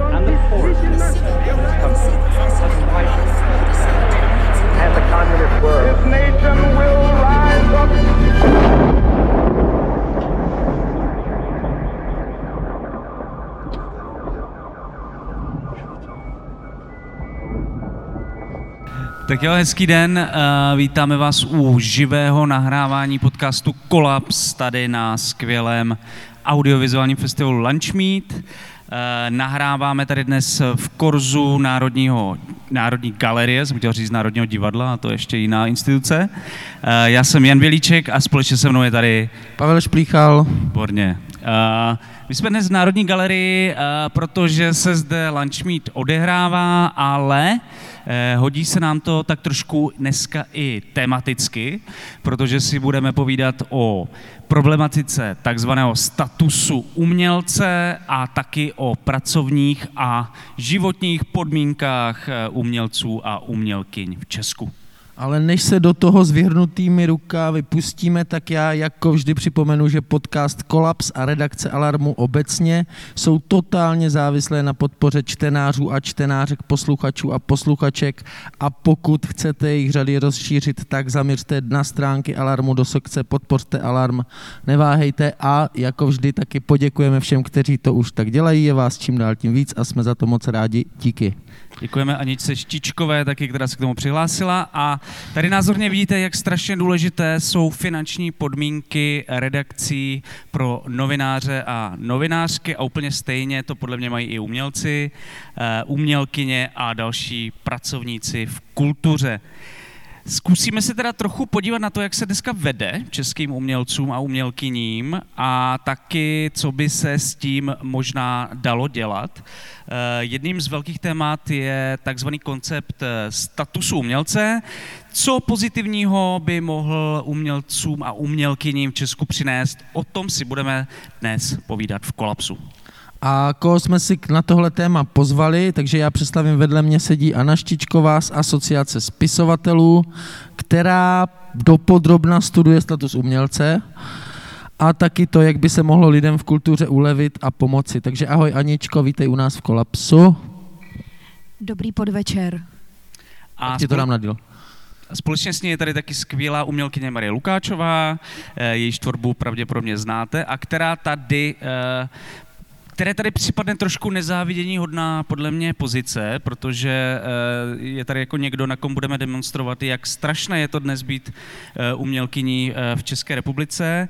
and the poorest 10% in this country has widened. And the communist word. This nation will rise up. Tak jo, hezký den. eh, Vítáme vás u živého nahrávání podcastu Kolaps tady na skvělém audiovizuálním festivalu Lunchmeet. Nahráváme tady dnes v Korzu Národního, Národní galerie, jsem chtěl říct Národního divadla, a to je ještě jiná instituce. Eh, Já jsem Jan Vělíček a společně se mnou je tady Pavel Šplíchal. Výborně. My jsme dnes v Národní galerii, uh, protože se zde Lunch Meet odehrává, ale uh, hodí se nám to tak trošku dneska i tematicky, protože si budeme povídat o problematice takzvaného statusu umělce a taky o pracovních a životních podmínkách eh, umělců a umělkyň v Česku. Ale než se do toho s vyhrnutými rukávy pustíme, tak já jako vždy připomenu, že podcast Kolaps a redakce Alarmu obecně jsou totálně závislé na podpoře čtenářů a čtenářek, posluchačů a posluchaček a pokud chcete jejich řady rozšířit, tak zaměřte na stránky Alarmu do sekce Podpořte Alarm, neváhejte a jako vždy taky poděkujeme všem, kteří to už tak dělají, je vás čím dál tím víc a jsme za to moc rádi. Díky. Děkujeme Aničce Štičkové, taky, která se k tomu přihlásila. A tady názorně vidíte, jak strašně důležité jsou finanční podmínky redakcí pro novináře a novinářky a úplně stejně to podle mě mají i umělci, eh, umělkyně a další pracovníci v kultuře. Zkusíme se teda trochu podívat na to, jak se dneska vede českým umělcům a umělkyním a taky, co by se s tím možná dalo dělat. Eh, Jedním z velkých témat je takzvaný koncept eh, statusu umělce. Co pozitivního by mohl umělcům a umělkyním v Česku přinést? O tom si budeme dnes povídat v kolapsu. A koho jsme si na tohle téma pozvali, takže já představím, vedle mě sedí Anna Štičková z Asociace spisovatelů, která dopodrobna studuje status umělce a taky to, jak by se mohlo lidem v kultuře ulevit a pomoci. Takže ahoj Aničko, vítej u nás v Kolapsu. Dobrý podvečer. A Ti to dám na díl. Společně s ní je tady taky skvělá umělkyně Marie Lukáčová, eh, jejíž tvorbu pravděpodobně znáte, a která tady eh, které tady připadne trošku nezávidění hodná podle mě pozice, protože eh, je tady jako někdo, na kom budeme demonstrovat, jak strašné je to dnes být eh, umělkyní eh, v České republice,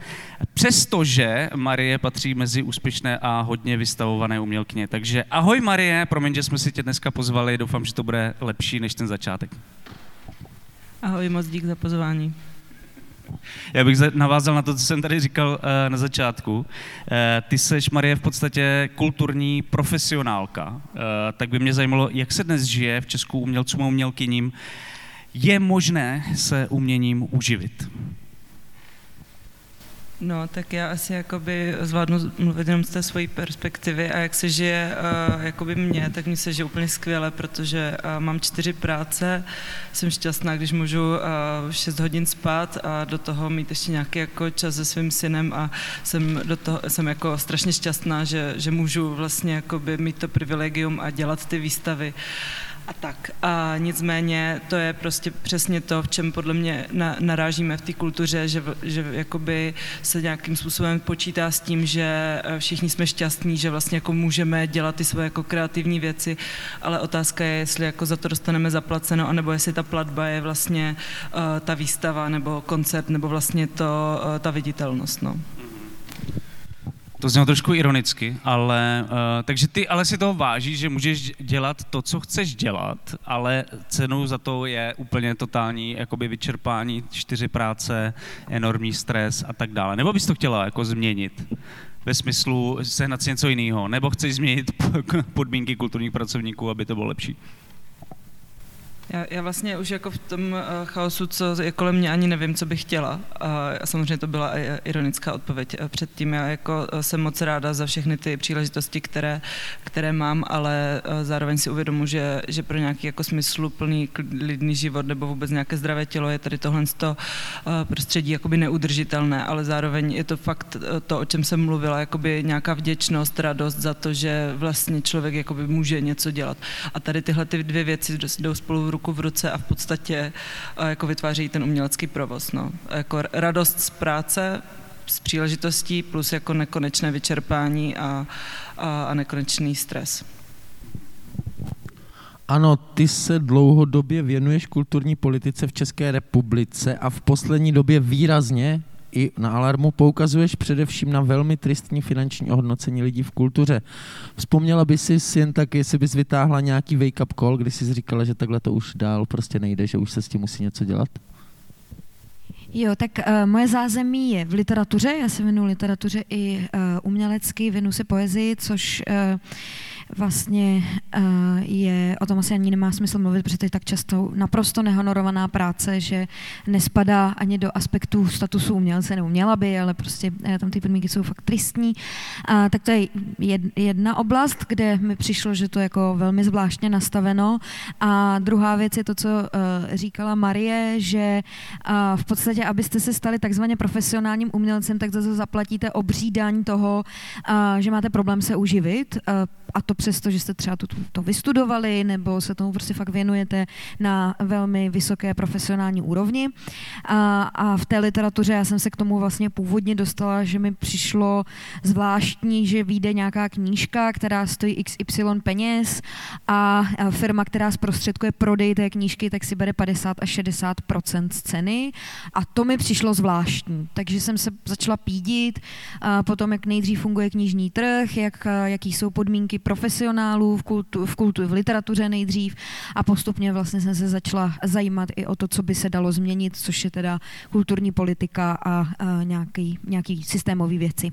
přestože Marie patří mezi úspěšné a hodně vystavované umělkyně. Takže ahoj Marie, promiň, že jsme si tě dneska pozvali, doufám, že to bude lepší než ten začátek. Ahoj, moc dík za pozvání. Já bych za- navázal na to, co jsem tady říkal eh, na začátku. Eh, Ty seš, Marie, v podstatě kulturní profesionálka, Eh, tak by mě zajímalo, jak se dnes žije v Česku umělcům a umělkyním. Je možné se uměním uživit? No, tak já asi jakoby zvládnu mluvit jenom z té svojí perspektivy a jak se žije uh, jakoby mě, tak mi se žije úplně skvěle, protože uh, mám čtyři práce, jsem šťastná, když můžu uh, 6 hodin spát a do toho mít ještě nějaký jako čas se svým synem a jsem, do toho, jsem jako strašně šťastná, že, že můžu vlastně jakoby mít to privilegium a dělat ty výstavy. A tak. A nicméně to je prostě přesně to, v čem podle mě na, narážíme v té kultuře, že, že jakoby se nějakým způsobem počítá s tím, že eh, všichni jsme šťastní, že vlastně jako můžeme dělat ty svoje jako kreativní věci, ale otázka je, jestli jako za to dostaneme zaplaceno, anebo jestli ta platba je vlastně uh, ta výstava nebo koncert, nebo vlastně to, uh, ta viditelnost. No. To znělo trošku ironicky, ale uh, takže ty ale si toho vážíš, že můžeš dělat to, co chceš dělat, ale cenou za to je úplně totální jakoby vyčerpání, čtyři práce, enormní stres a tak dále. Nebo bys to chtěla jako změnit? Ve smyslu sehnat si něco jiného? Nebo chceš změnit podmínky kulturních pracovníků, aby to bylo lepší? Já, já vlastně už jako v tom uh, chaosu, co je kolem mě, ani nevím, co bych chtěla. A samozřejmě to byla ironická odpověď předtím. Já jako jsem moc ráda za všechny ty příležitosti, které, které mám, ale zároveň si uvědomu, že, že pro nějaký jako smysluplný lidný život nebo vůbec nějaké zdravé tělo je tady tohle to prostředí jakoby neudržitelné, ale zároveň je to fakt to, o čem jsem mluvila, jakoby nějaká vděčnost, radost za to, že vlastně člověk jakoby může něco dělat. A tady tyhle ty dvě věci jdou spolu ruku v ruce a v podstatě jako vytváří ten umělecký provoz. No. Jako radost z práce, z příležitostí plus jako nekonečné vyčerpání a, a, a nekonečný stres. Ano, ty se dlouhodobě věnuješ kulturní politice v České republice a v poslední době výrazně i na Alarmu poukazuješ především na velmi tristní finanční ohodnocení lidí v kultuře. Vzpomněla by si jen tak, jestli bys vytáhla nějaký wake-up call, kdy jsi říkala, že takhle to už dál prostě nejde, že už se s tím musí něco dělat? Jo, tak uh, moje zázemí je v literatuře, já se věnuji literatuře i uh, umělecky, věnuji se poezii, což uh, vlastně uh, je, o tom asi ani nemá smysl mluvit, protože to je tak často naprosto nehonorovaná práce, že nespadá ani do aspektů statusu umělce, neuměla by, ale prostě uh, tam ty podmínky jsou fakt tristní. Uh, tak to je jedna oblast, kde mi přišlo, že to je jako velmi zvláštně nastaveno. A druhá věc je to, co uh, říkala Marie, že v podstatě, abyste se stali takzvaně profesionálním umělcem, tak zase zaplatíte obří daň toho, že máte problém se uživit. A to přesto, že jste třeba to, to vystudovali nebo se tomu prostě fakt věnujete na velmi vysoké profesionální úrovni. A, a v té literatuře já jsem se k tomu vlastně původně dostala, že mi přišlo zvláštní, že vyjde nějaká knížka, která stojí XY peněz a firma, která zprostředkuje prodej té knížky, tak si bere 50 až 60% ceny a to mi přišlo zvláštní. Takže jsem se začala pídit potom, jak nejdřív funguje knižní trh, jak, jaký jsou podmínky profesionální profesionálů v, kultu, v, kultu, v literatuře nejdřív a postupně vlastně jsem se začala zajímat i o to, co by se dalo změnit, což je teda kulturní politika a, a nějaký, nějaký systémový věci.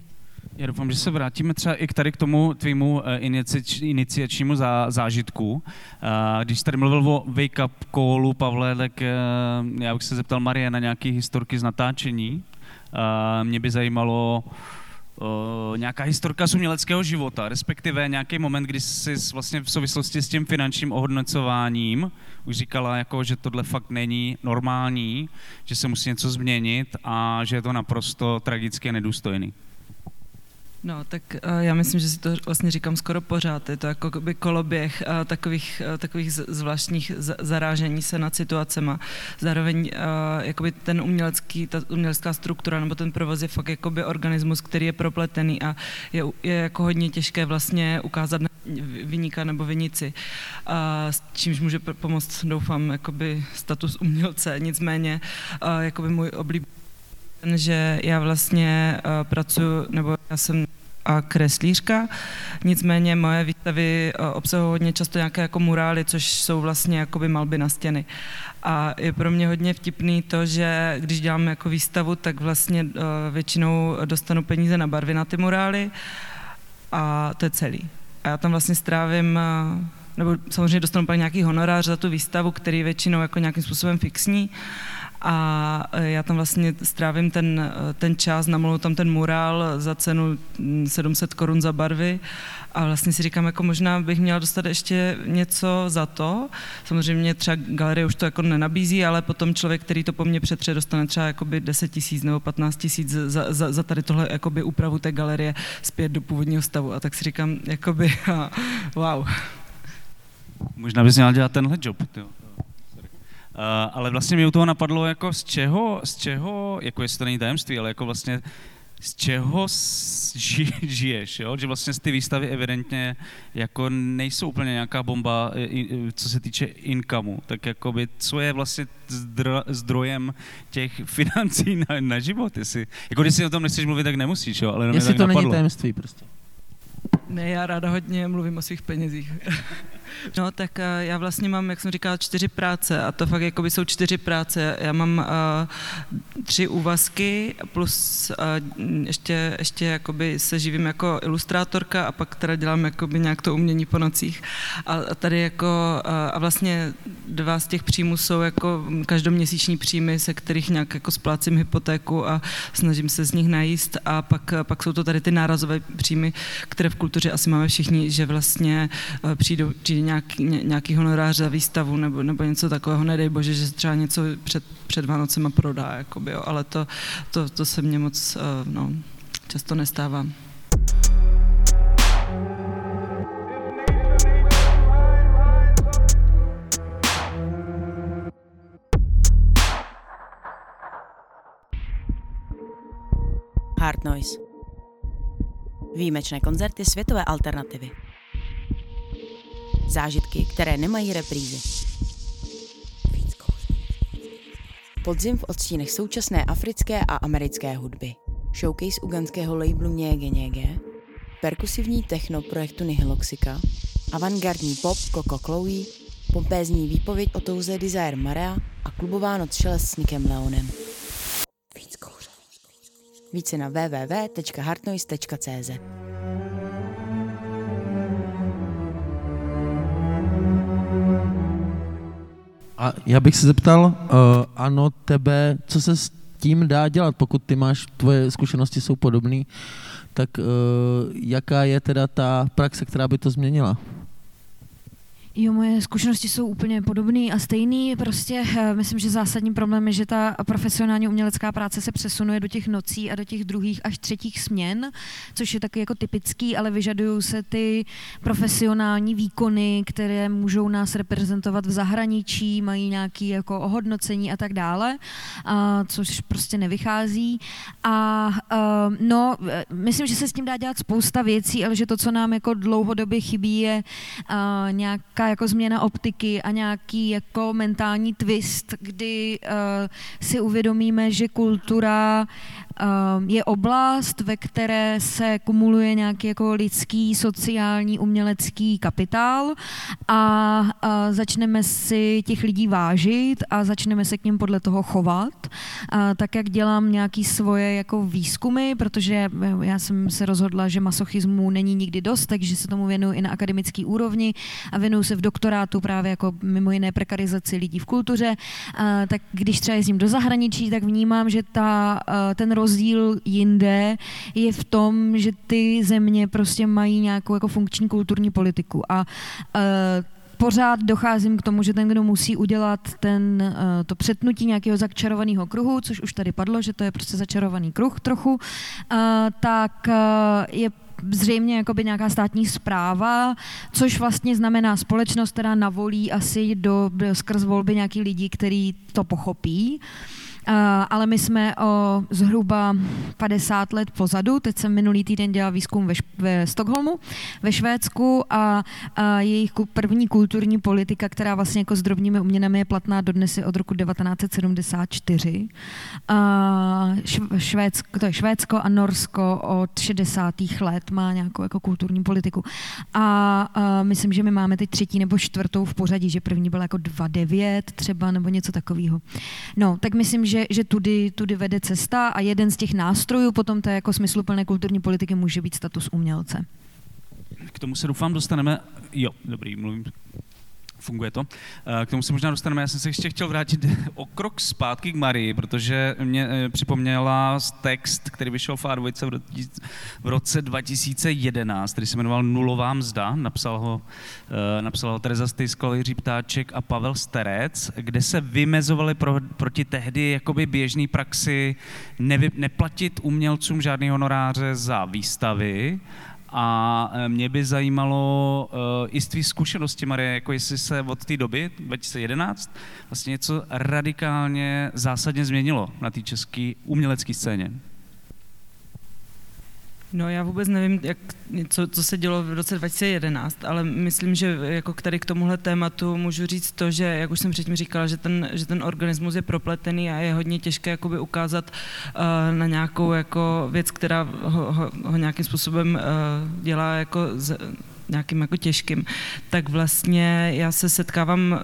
Já doufám, že se vrátíme třeba i k tady k tomu tvýmu eh, iniciač, iniciačnímu zá, zážitku. Eh, když jsi tady mluvil o wake-up callu, Pavle, tak eh, já bych se zeptal Marie na nějaké historky z natáčení. Mě by zajímalo, uh, nějaká historka z uměleckého života, respektive nějaký moment, kdy jsi vlastně v souvislosti s tím finančním ohodnocováním už říkala, jako, že tohle fakt není normální, že se musí něco změnit a že je to naprosto tragicky nedůstojný. No, tak uh, já myslím, že si to vlastně říkám skoro pořád. Je to jako by koloběh uh, takových, uh, takových zvláštních zarážení se nad situacema. Zároveň jakoby ten umělecký, ta umělecká struktura nebo ten provoz je fakt jakoby organismus, který je propletený a je, je jako hodně těžké vlastně ukázat vyníka nebo vinici, a s čímž může pomoct, doufám, jakoby status umělce. Nicméně, jakoby můj oblíbený že já vlastně uh, pracuji, nebo já jsem a kreslířka, nicméně moje výstavy uh, obsahují hodně často nějaké jako murály, což jsou vlastně jakoby malby na stěny. A je pro mě hodně vtipný to, že když dělám jako výstavu, tak vlastně uh, většinou dostanu peníze na barvy na ty murály a to je celý. A já tam vlastně strávím nebo samozřejmě dostanu pak nějaký honorář za tu výstavu, který je většinou jako nějakým způsobem fixní a e, já tam vlastně strávím ten, e, ten čas, namluvu tam ten murál za cenu 700 korun za barvy a vlastně si říkám, jako možná bych měla dostat ještě něco za to. Samozřejmě třeba galerie už to jako nenabízí, ale potom člověk, který to po mně přetře, dostane třeba jakoby 10 tisíc nebo 15 tisíc za, za, za, tady tohle jakoby úpravu té galerie zpět do původního stavu. A tak si říkám, jakoby, wow. Možná bys měl dělat tenhle job. Tyjo. Uh, ale vlastně mě u toho napadlo, jako z čeho, z čeho, jako jestli to není tajemství, ale jako vlastně z čeho ži, žiješ, jo? že vlastně z ty výstavy evidentně jako nejsou úplně nějaká bomba, co se týče inkamu, tak jakoby, co je vlastně zdro, zdrojem těch financí na, na život, jestli, jako když si o tom nechceš mluvit, tak nemusíš, jo? ale Jestli to napadlo. není tajemství prostě. Ne, já ráda hodně mluvím o svých penězích. No, tak eh, já vlastně mám, jak jsem říkala, čtyři práce a to fakt jako by jsou čtyři práce. Já mám uh, tři úvazky plus uh, ještě, ještě jakoby se živím jako ilustrátorka a pak teda dělám jakoby nějak to umění po nocích. A, a tady jako, uh, a vlastně dva z těch příjmů jsou jako každoměsíční příjmy, se kterých nějak jako splácím hypotéku a snažím se z nich najíst a pak, pak jsou to tady ty nárazové příjmy, které v kultuře asi máme všichni, že vlastně přijdou, přijde nějaký, nějaký honorář za výstavu nebo, nebo něco takového, nedej bože, že třeba něco před, před Vánocema prodá, jakoby, jo, ale to, to, to se mně moc no, často nestává. Hard Noise. Výjimečné koncerty světové alternativy. Zážitky, které nemají reprízy. Podzim v odstínech současné africké a americké hudby. Showcase uganského labelu Něge Něge, perkusivní techno projektu Nihiloxika, avantgardní pop Coco Chloe, pompézní výpověď o touze Desire Marea a klubová noc šelest s Nikem Leonem. Více na www.hardnoise.cz A já bych se zeptal, uh, ano, tebe, co se s tím dá dělat, pokud ty máš, tvoje zkušenosti jsou podobné, tak uh, jaká je teda ta praxe, která by to změnila? Jo, moje zkušenosti jsou úplně podobné a stejný. Prostě uh, myslím, že zásadní problém je, že ta profesionální umělecká práce se přesunuje do těch nocí a do těch druhých až třetích směn, což je taky jako typický, ale vyžadují se ty profesionální výkony, které můžou nás reprezentovat v zahraničí, mají nějaké jako ohodnocení a tak dále, a což prostě nevychází. A uh, no, myslím, že se s tím dá dělat spousta věcí, ale že to, co nám jako dlouhodobě chybí, je nějaká jako změna optiky a nějaký jako mentální twist, kdy uh, si uvědomíme, že kultura je oblast, ve které se kumuluje nějaký jako lidský, sociální, umělecký kapitál a, začneme si těch lidí vážit a začneme se k ním podle toho chovat. A tak jak dělám nějaký svoje jako výzkumy, protože já jsem se rozhodla, že masochismu není nikdy dost, takže se tomu věnuju i na akademické úrovni a věnuju se v doktorátu právě jako mimo jiné prekarizaci lidí v kultuře, tak když třeba jezdím do zahraničí, tak vnímám, že ta, ten roz rozdíl jinde je v tom, že ty země prostě mají nějakou jako funkční kulturní politiku a uh, pořád docházím k tomu, že ten, kdo musí udělat ten, uh, to přetnutí nějakého začarovaného kruhu, což už tady padlo, že to je prostě začarovaný kruh trochu, uh, tak je zřejmě jakoby nějaká státní zpráva, což vlastně znamená společnost, která navolí asi do, skrz volby nějaký lidi, kteří to pochopí. Ale my jsme o zhruba 50 let pozadu. Teď jsem minulý týden dělal výzkum ve, ve Stockholmu, ve Švédsku a, a jejich první kulturní politika, která vlastně jako s drobnými uměnami je platná dodnes je od roku 1974. A Švédsko, to je Švédsko a Norsko od 60. let má nějakou jako kulturní politiku. A, a myslím, že my máme teď třetí nebo čtvrtou v pořadí, že první byla jako 2.9 třeba nebo něco takového. No, tak myslím, že že, že tudy, tudy vede cesta a jeden z těch nástrojů potom té jako smysluplné kulturní politiky může být status umělce. K tomu se doufám dostaneme. Jo, dobrý, mluvím funguje to. Eh, k tomu se možná dostaneme. Já jsem se ještě chtěl vrátit o krok zpátky k Marii, protože mě eh, připomněla text, který vyšel v Árvojce v roce 2011, který se jmenoval Nulová mzda. Napsal ho, eh, napsal ho Tereza Stejskal, Jiří Ptáček a Pavel Sterec, kde se vymezovali pro, proti tehdy jakoby běžný praxi nevy, neplatit umělcům žádný honoráře za výstavy, a e, mě by zajímalo uh, i z tvý zkušenosti, Marie, jako jestli se od té doby, 2011, vlastně něco radikálně zásadně změnilo na té české umělecké scéně. No já vůbec nevím, jak, co, co se dělo v roce 2011, ale myslím, že jako tady k tomuhle tématu můžu říct to, že, jak už jsem předtím říkala, že ten, že ten organismus je propletený a je hodně těžké jakoby ukázat uh, na nějakou jako věc, která ho, ho, ho nějakým způsobem uh, dělá jako z, nějakým jako těžkým, tak vlastně já se setkávám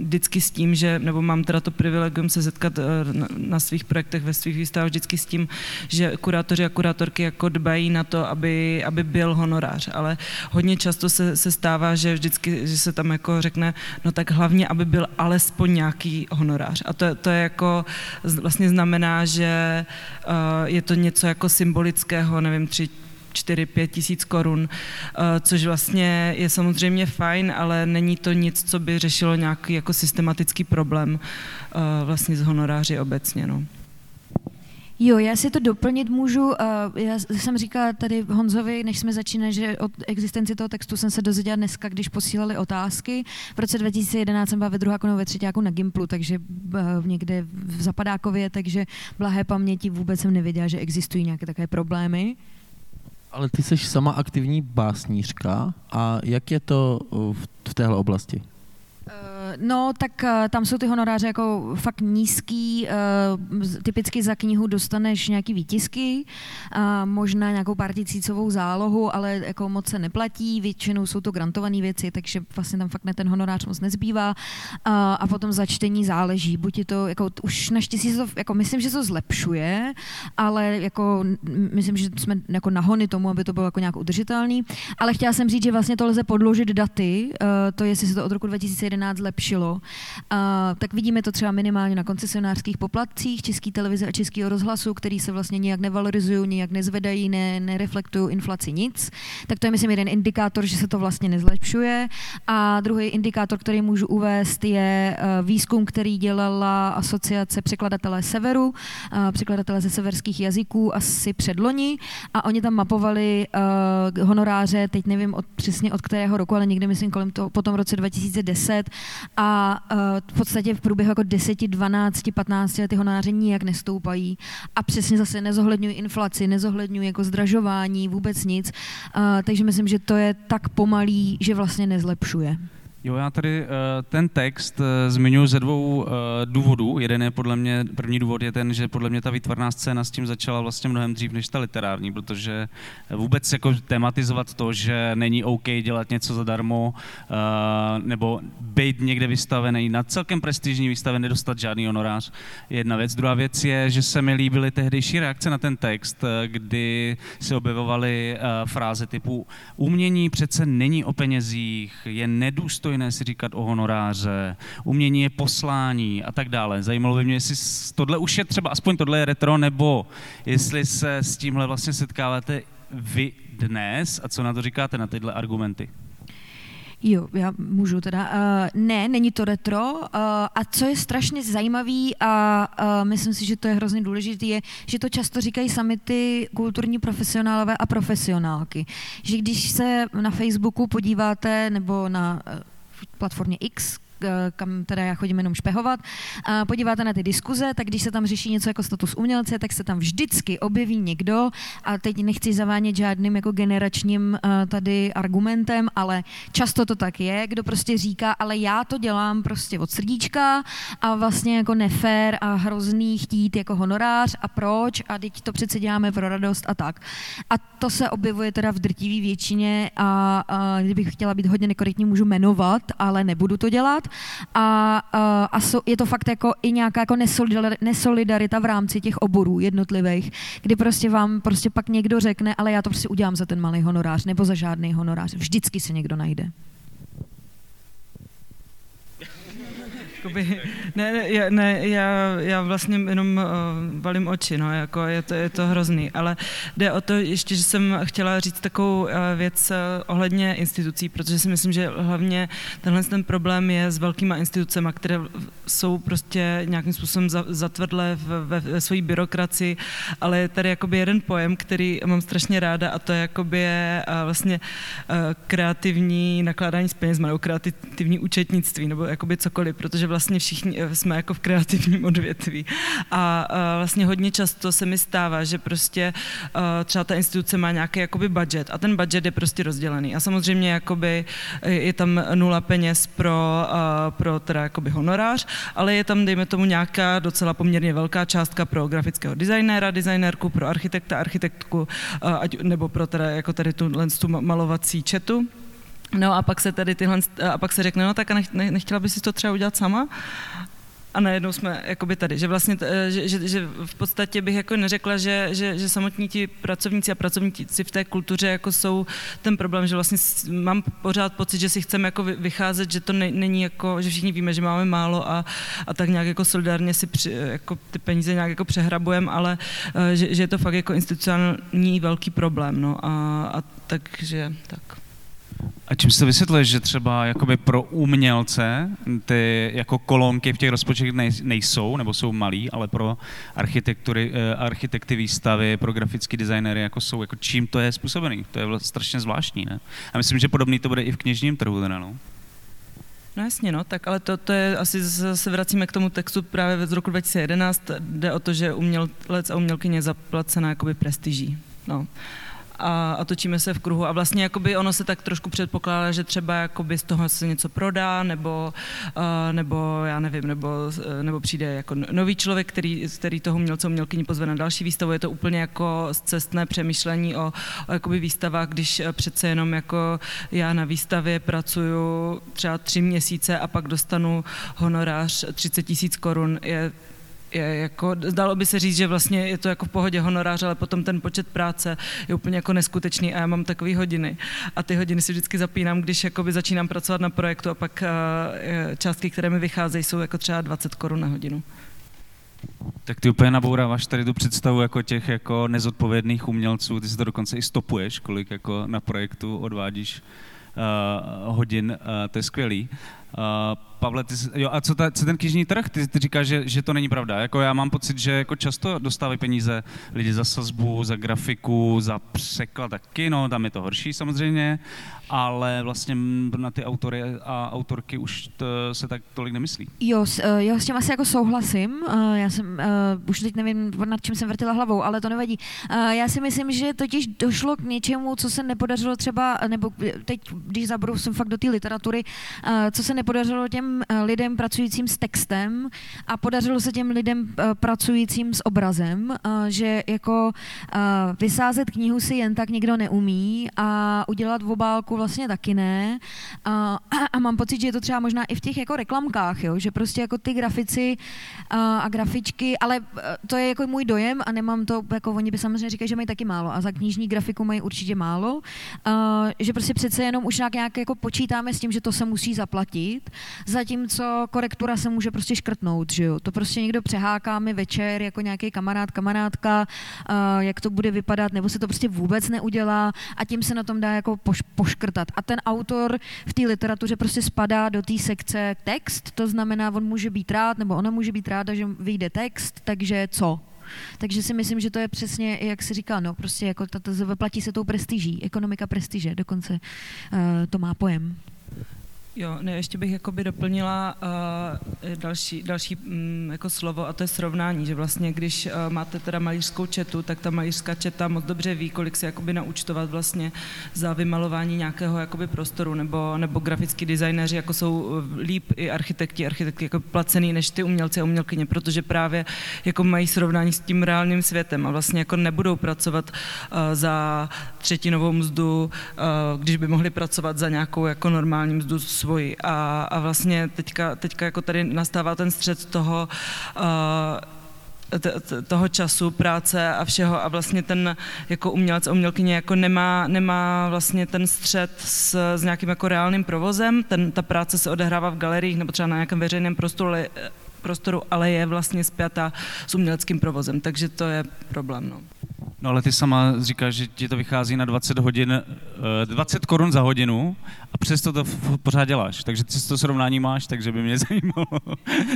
vždycky s tím, že, nebo mám teda to privilegium se setkat eh, na svých projektech, ve svých výstavách vždycky s tím, že kurátoři a kurátorky jako dbají na to, aby, aby byl honorář, ale hodně často se, se stává, že vždycky, že se tam jako řekne, no tak hlavně, aby byl alespoň nějaký honorář. A to, to je jako, vlastně znamená, že uh, je to něco jako symbolického, nevím, tři, 4-5 tisíc korun, eh, což vlastně je samozřejmě fajn, ale není to nic, co by řešilo nějaký jako systematický problém eh, vlastně z honoráři obecně. No. Jo, já si to doplnit můžu. Eh, já jsem říkala tady Honzovi, než jsme začínali, že od existenci toho textu jsem se dozvěděla dneska, když posílali otázky. V roce 2011 jsem byla ve druháku ve třetíku na Gimplu, takže někde v Zapadákově, takže blahé paměti vůbec jsem nevěděla, že existují nějaké takové problémy. Ale ty jsi sama aktivní básnířka a jak je to v téhle oblasti? No, tak eh, tam jsou ty honoráře jako fakt nízký. Eh, typicky za knihu dostaneš nějaký výtisky, možná nějakou pár tisícovou zálohu, ale jako moc se neplatí. Většinou jsou to grantované věci, takže vlastně tam fakt ne ten honorář moc nezbývá. A potom za čtení záleží. Buď je to, jako už naštěstí se to, jako myslím, že se to zlepšuje, ale jako myslím, že jsme jako nahony tomu, aby to bylo jako nějak udržitelný. Ale chtěla jsem říct, že vlastně to lze podložit daty, eh, to jestli se to od roku 2011 zlepšuje zlepšilo. A, tak vidíme to třeba minimálně na koncesionářských poplatcích České televize a Českého rozhlasu, který se vlastně nijak nevalorizují, nijak nezvedají, ne, nereflektují inflaci nic. Tak to je, myslím, jeden indikátor, že se to vlastně nezlepšuje. A druhý indikátor, který můžu uvést, je e, výzkum, který dělala asociace překladatelé Severu, překladatelé ze severských jazyků asi předloni a oni tam mapovali honoráře, teď nevím od, přesně od kterého roku, ale někdy myslím kolem toho, po tom roce 2010 a uh, v podstatě v průběhu jako 10, 12, 15 let ty honoráře nijak nestoupají a přesně zase nezohledňují inflaci, nezohledňují jako zdražování, vůbec nic, uh, takže myslím, že to je tak pomalý, že vlastně nezlepšuje. Jo, já tady uh, ten text uh, zmiňuji ze dvou uh, důvodů. Jeden je podle mě, první důvod je ten, že podle mě ta výtvarná scéna s tím začala vlastně mnohem dřív než ta literární, protože vůbec jako tematizovat to, že není OK dělat něco zadarmo, nebo být někde vystavený na celkem prestižní výstavě, nedostat žádný honorář, je jedna věc. Druhá věc je, že se mi líbily tehdejší reakce na ten text, kdy se objevovaly fráze typu umění přece není o penězích, je nedůstojné důstojné si říkat o honoráře, umění je poslání a tak dále. Zajímalo by mě, jestli tohle už je třeba, aspoň tohle je retro, nebo jestli se s tímhle vlastně setkáváte vy dnes a co na to říkáte, na tyhle argumenty? Jo, já můžu teda. Uh, ne, není to retro. Uh, a co je strašně zajímavý a uh, myslím si, že to je hrozně důležité, je, že to často říkají sami ty kulturní profesionálové a profesionálky. Že když se na Facebooku podíváte nebo na uh, platformie X, kam teda já chodím jenom špehovat, a podíváte na ty diskuze, tak když se tam řeší něco jako status umělce, tak se tam vždycky objeví někdo, a teď nechci zavánět žádným jako generačním tady argumentem, ale často to tak je, kdo prostě říká, ale já to dělám prostě od srdíčka a vlastně jako nefér a hrozný chtít jako honorář a proč? A teď to přece děláme pro radost a tak. A to se objevuje teda v drtivé většině a, a kdybych chtěla být hodně nekorektní, můžu jmenovat, ale nebudu to dělat a, a, a so, je to fakt jako i nějaká jako nesolidarita v rámci těch oborů jednotlivých, kdy prostě vám prostě pak někdo řekne, ale já to prostě udělám za ten malý honorář nebo za žádný honorář. Vždycky se někdo najde. Jakoby, ne, ne, ne já, já vlastně jenom uh, valím oči, no, jako je to, je to hrozný, ale jde o to ještě, že jsem chtěla říct takovou uh, věc uh, ohledně institucí, protože si myslím, že hlavně tenhle ten problém je s velkýma institucemi, které jsou prostě nějakým způsobem za, zatvrdlé ve, ve své byrokracii, ale je tady jakoby jeden pojem, který mám strašně ráda a to je jakoby uh, vlastně kreativní nakládání s penězma nebo kreativní účetnictví nebo jakoby cokoliv, protože vlastně všichni eh, jsme jako v kreativním odvětví. A vlastně hodně často se mi stává, že prostě eh, třeba ta instituce má nějaký jakoby budget a ten budget je prostě rozdělený. A samozřejmě jakoby eh, je tam nula peněz pro, pro teda jakoby honorář, ale je tam, dejme tomu, nějaká docela poměrně velká částka pro grafického designéra, designérku, pro architekta, architektku, ať, nebo pro teda jako tady tu, tu malovací četu. No a pak se tady tyhle, a pak se řekne, no tak a nech, nechtěla by si to třeba udělat sama? a najednou jsme jakoby tady, že vlastně, že, že, že v podstatě bych jako neřekla, že, že, že samotní ti pracovníci a pracovníci v té kultuře jako jsou ten problém, že vlastně mám pořád pocit, že si chceme jako vycházet, že to ne, není jako, že všichni víme, že máme málo a, a tak nějak jako solidárně si při, jako ty peníze nějak jako přehrabujeme, ale eh, že, že je to fakt jako institucionální velký problém, no a, a takže tak. A čím se vysvětluje, že třeba jakoby pro umělce ty jako kolonky v těch rozpočtech nejsou, nebo jsou malý, ale pro architektury, eh, architekty výstavy, pro grafické designery jako jsou, jako čím to je způsobený? To je vlastně strašně zvláštní, ne? A myslím, že podobný to bude i v knižním trhu, teda, no. No jasně, no, tak ale to, to je, asi se vracíme k tomu textu právě z roku 2011, jde o to, že umělec a umělkyně je zaplacená jakoby prestiží. No a, a točíme se v kruhu a vlastně jakoby ono se tak trošku předpokládá, že třeba jakoby z toho se něco prodá, nebo, uh, nebo já nevím, nebo, nebo přijde jako nový člověk, který, který toho umělce umělkyni pozve na další výstavu. Je to úplně jako cestné přemýšlení o, o jakoby výstavách, když uh, přece jenom jako já na výstavě pracuju třeba tři měsíce a pak dostanu honorář 30 tisíc korun, je je jako, zdalo by se říct, že vlastně je to jako v pohodě honorář, ale potom ten počet práce je úplně jako neskutečný a já mám takové hodiny. A ty hodiny si vždycky zapínám, když jakoby začínám pracovat na projektu a pak uh, částky, které mi vycházejí, jsou jako třeba 20 korun na hodinu. Tak ty úplně nabouráváš tady tu představu jako těch jako nezodpovědných umělců, ty si to dokonce i stopuješ, kolik jako na projektu odvádíš uh, hodin, uh, to je skvělý. Uh, Pavle, ty, jo, a co, ta, co ten knižní trh? Ty, ty říkáš, že, že to není pravda. Jako já mám pocit, že jako často dostávají peníze lidi za sazbu, za grafiku, za překlad taky, no, tam je to horší samozřejmě, ale vlastně na ty autory a autorky už to, se tak tolik nemyslí. Jo, s, eh, jo, s tím asi jako souhlasím. Eh, já jsem, uh, už teď nevím, nad čím jsem vrtila hlavou, ale to nevadí. Uh, já si myslím, že totiž došlo k něčemu, co se nepodařilo třeba, nebo teď, když zabru jsem fakt do té literatury, uh, co se nepodařilo těm lidem pracujícím s textem a podařilo se těm lidem pracujícím s obrazem, že jako vysázet knihu si jen tak někdo neumí a udělat v obálku vlastně taky ne. A, a mám pocit, že je to třeba možná i v těch jako reklamkách, jo? že prostě jako ty grafici a, a grafičky, ale to je jako můj dojem a nemám to, jako oni by samozřejmě říkají, že mají taky málo a za knižní grafiku mají určitě málo, a, že prostě přece jenom už nějak, nějak jako počítáme s tím, že to se musí zaplatit platit, zatímco korektura se může prostě škrtnout, že jo. To prostě někdo přeháká mi večer jako nějaký kamarád, kamarádka, uh, jak to bude vypadat, nebo se to prostě vůbec neudělá a tím se na tom dá jako poš- poškrtat. A ten autor v té literatuře prostě spadá do té sekce text, to znamená, on může být rád, nebo ona může být ráda, že vyjde text, takže co? Takže si myslím, že to je přesně, jak se říká, no, prostě jako tato, vyplatí se tou prestiží, ekonomika prestiže, dokonce uh, to má pojem. Jo, ne, ještě bych jakoby doplnila uh, další, další um, jako slovo a to je srovnání, že vlastně když uh, máte teda malířskou četu, tak ta malířská četa moc dobře ví, kolik se jakoby naučtovat vlastně za vymalování nějakého jakoby prostoru, nebo, nebo grafický designéři jako jsou eh, líp i architekti, architekti jako placený než ty umělci a umělkyně, protože právě jako mají srovnání s tím reálným světem a vlastně jako nebudou pracovat uh, za třetinovou mzdu, uh, když by mohli pracovat za nějakou jako normální mzdu svoji. A, a vlastně teďka, teďka jako tady nastává ten střed toho, uh, toho času, práce a všeho a vlastně ten jako umělec a umělkyně jako nemá, nemá vlastně ten střed s, s nějakým jako reálným provozem, ten, ta práce se odehrává v galeriích nebo třeba na nějakém veřejném prostoru, ale, prostoru, ale je vlastně spjata s uměleckým provozem, takže to je problém. No. No ale ty sama říkáš, že ti to vychází na 20 hodin, 20 eh, korun za hodinu a přesto to pořád děláš. Takže ty to srovnání máš, takže by mě zajímalo,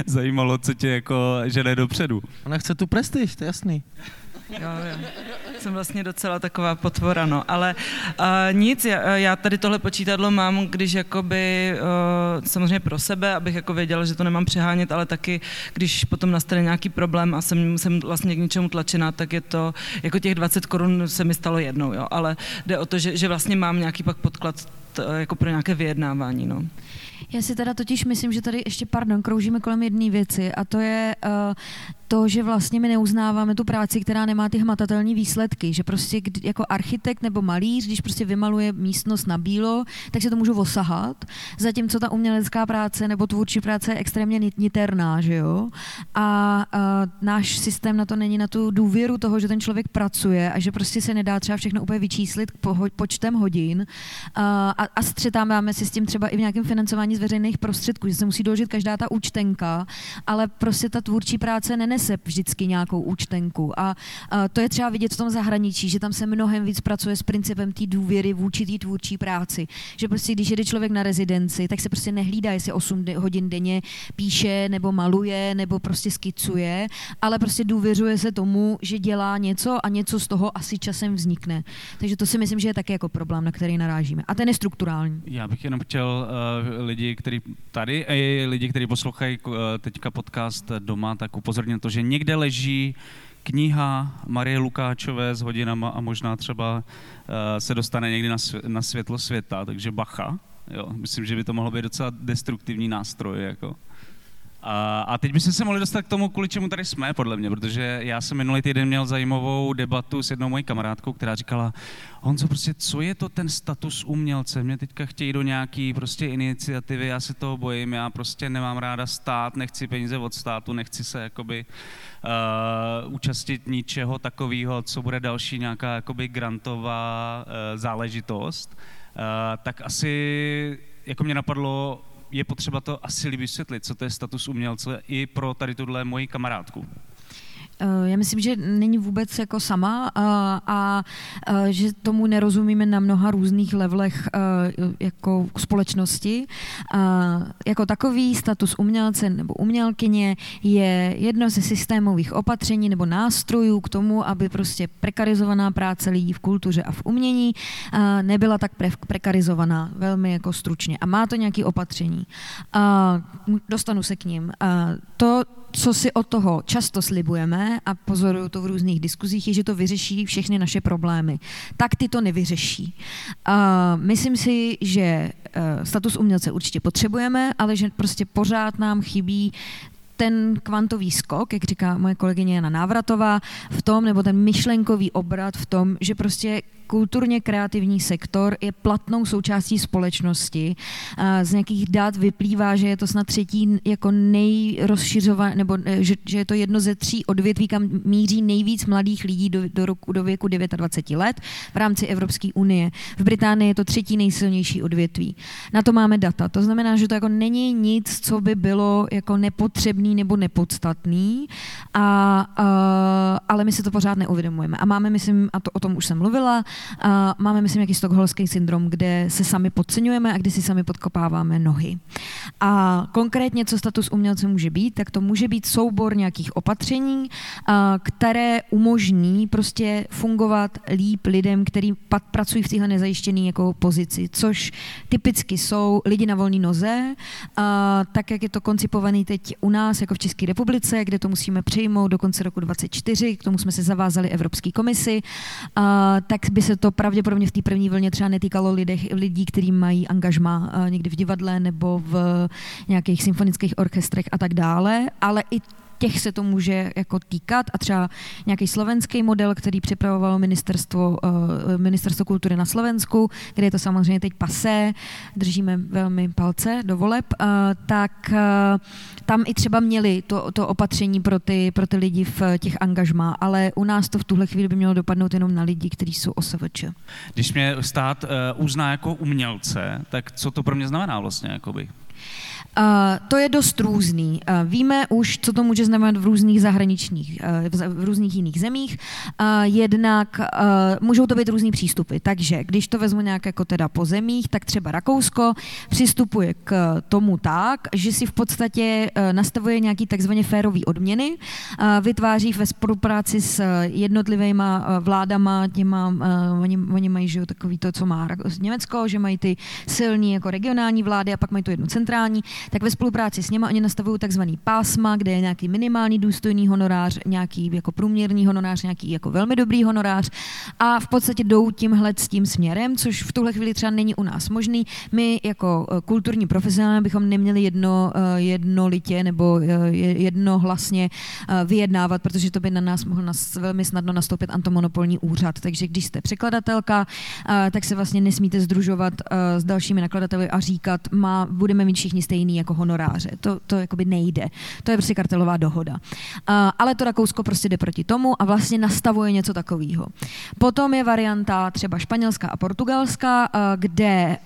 zajímalo co tě jako žene dopředu. Ona chce tu prestiž, to je jasný. Jo, jo. Jsem vlastně docela taková potvora, no. Ale uh, nic, já, já tady tohle počítadlo mám, když jakoby uh, samozřejmě pro sebe, abych jako věděla, že to nemám přehánět, ale taky, když potom nastane nějaký problém a jsem, jsem vlastně k něčemu tlačená, tak je to, jako těch 20 korun se mi stalo jednou, jo. Ale jde o to, že, že vlastně mám nějaký pak podklad t, jako pro nějaké vyjednávání, no. Já si teda totiž myslím, že tady ještě, pardon, kroužíme kolem jedné věci a to je, uh, to, že vlastně my neuznáváme tu práci, která nemá ty hmatatelné výsledky, že prostě jako architekt nebo malíř, když prostě vymaluje místnost na bílo, tak se to můžu osahat, zatímco ta umělecká práce nebo tvůrčí práce je extrémně niterná, že jo? A, a náš systém na to není na tu důvěru toho, že ten člověk pracuje a že prostě se nedá třeba všechno úplně vyčíslit po, počtem hodin a, a, a střetáváme se s tím třeba i v nějakém financování z veřejných prostředků, že se musí doložit každá ta účtenka, ale prostě ta tvůrčí práce nenese vždycky nějakou účtenku. A, a to je třeba vidět v tom zahraničí, že tam se mnohem víc pracuje s principem té důvěry vůči té tvůrčí práci. Že prostě když jede člověk na rezidenci, tak se prostě nehlídá, jestli 8 hodin denně píše nebo maluje nebo prostě skicuje, ale prostě důvěřuje se tomu, že dělá něco a něco z toho asi časem vznikne. Takže to si myslím, že je taky jako problém, na který narážíme. A ten je strukturální. Já bych jenom chtěl uh, lidi, kteří tady, i lidi, kteří poslouchají uh, teďka podcast doma, tak upozornit to, že někde leží kniha Marie Lukáčové s hodinama a možná třeba uh, se dostane někdy na, na světlo světa, takže bacha. Jo, myslím, že by to mohlo být docela destruktivní nástroj. Jako. A, teď bychom se mohli dostat k tomu, kvůli čemu tady jsme, podle mě, protože já jsem minulý týden měl zajímavou debatu s jednou mojí kamarádkou, která říkala, Honzo, prostě co je to ten status umělce? Mě teďka chtějí do nějaký prostě iniciativy, já se toho bojím, já prostě nemám ráda stát, nechci peníze od státu, nechci se jakoby uh, účastnit ničeho takového, co bude další nějaká jakoby grantová uh, záležitost. Uh, tak asi jako mě napadlo, je potřeba to asi líbí vysvětlit, co to je status umělce i pro tady tuhle moji kamarádku. Eh, já myslím, že není vůbec jako sama a, a, a že tomu nerozumíme na mnoha různých levelech eh, jako společnosti. A, jako takový status umělce nebo umělkyně je jedno ze systémových opatření nebo nástrojů k tomu, aby prostě prekarizovaná práce lidí v kultuře a v umění a, nebyla tak pre, prekarizovaná, velmi jako stručně. A má to nějaké opatření. A, dostanu se k ním. A, to, co si od toho často slibujeme a pozoruju to v různých diskuzích, je, že to vyřeší všechny naše problémy. Tak ty to nevyřeší. Uh, myslím si, že uh, status umělce určitě potřebujeme, ale že prostě pořád nám chybí ten kvantový skok, jak říká moje kolegyně Jana Návratová, v tom, nebo ten myšlenkový obrat v tom, že prostě kulturně kreativní sektor je platnou součástí společnosti. Z nějakých dat vyplývá, že je to snad třetí jako nejrozšiřované, nebo e, že, že je to jedno ze tří odvětví, kam míří nejvíc mladých lidí do, do, roku, do věku 29 let v rámci Evropské unie. V Británii je to třetí nejsilnější odvětví. Na to máme data. To znamená, že to jako není nic, co by bylo jako nepotřebný nebo nepodstatný, a, a, ale my si to pořád neuvědomujeme. A máme, myslím, a to o tom už jsem mluvila, a máme, myslím, nějaký stokholmský syndrom, kde se sami podceňujeme a kdy si sami podkopáváme nohy. A konkrétně, co status umělce může být, tak to může být soubor nějakých opatření, které umožní prostě fungovat líp lidem, kteří pracují v téhle nezajištěné jako pozici, což typicky jsou lidi na volné noze, a tak jak je to koncipovaný teď u nás, jako v České republice, kde to musíme přijmout do konce roku 2024, k tomu jsme se zavázali Evropské komisi, a tak by se to pravděpodobně v té první vlně třeba netýkalo lidech, lidí, kteří mají angažma eh, někdy v divadle nebo v nějakých symfonických orchestrech a tak dále, ale i těch se to může jako týkat a třeba nějaký slovenský model, který připravovalo ministerstvo, uh, ministerstvo kultury na Slovensku, kde je to samozřejmě teď pasé, držíme velmi palce do voleb, uh, tak uh, tam i třeba měli to, to opatření pro ty, pro ty lidi v těch angažmá, ale u nás to v tuhle chvíli by mělo dopadnout jenom na lidi, kteří jsou OSVČ. Když mě stát uzná jako umělce, tak co to pro mě znamená vlastně? Jakoby? Uh, to je dost různý. Uh, víme už, co to může znamenat v různých zahraničních, uh, v, různých jiných zemích. Jednak můžou to být různý přístupy. Takže když to vezmu nějak jako teda po zemích, tak třeba Rakousko přistupuje k tomu tak, že si v podstatě nastavuje nějaký takzvaně férový odměny, vytváří ve spolupráci s jednotlivými vládama, těma, oni, oni mají že, takový to, co má Německo, že mají ty silní jako regionální vlády a pak mají tu jednu centrální centrální, tak ve spolupráci s nimi oni nastavují takzvaný pásma, kde je nějaký minimální důstojný honorář, nějaký jako průměrný honorář, nějaký jako velmi dobrý honorář a v podstatě jdou tímhle s tím směrem, což v tuhle chvíli třeba není u nás možný. My jako eh, kulturní profesionálně bychom neměli jedno, eh, jednolitě nebo eh, jednohlasně vyjednávat, protože to by na nás mohl nas, velmi snadno nastoupit antimonopolní úřad. Takže když jste překladatelka, tak se vlastně nesmíte združovat s dalšími nakladateli a říkat, má, budeme mít všichni stejný jako honoráře. To, to jakoby nejde. To je prostě kartelová dohoda. Ale to Rakousko prostě jde proti tomu a vlastně nastavuje něco takového. Potom je varianta třeba španělská a portugalská, kde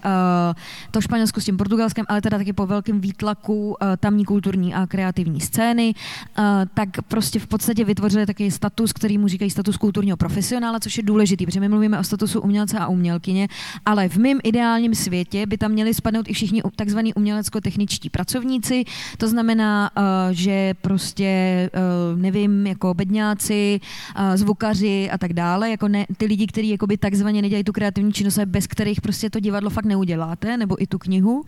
to Španělsko s tím portugalském, ale teda taky po velkém výtlaku tamní kulturní a kreativní scény, tak prostě v podstatě vytvořili takový status, který mu říkají status kulturního profesionála, což je důležitý, protože my mluvíme o statusu umělce a umělkyně, ale v mém ideálním světě by tam měli spadnout i všichni takzvaní umělecko-techničtí pracovníci, to znamená, že prostě, nevím, jako bedňáci, zvukaři a tak dále, jako ne, ty lidi, kteří jakoby takzvaně nedělají tu kreativní činnost, bez kterých prostě to divadlo fakt neuděláte, nebo i tu knihu.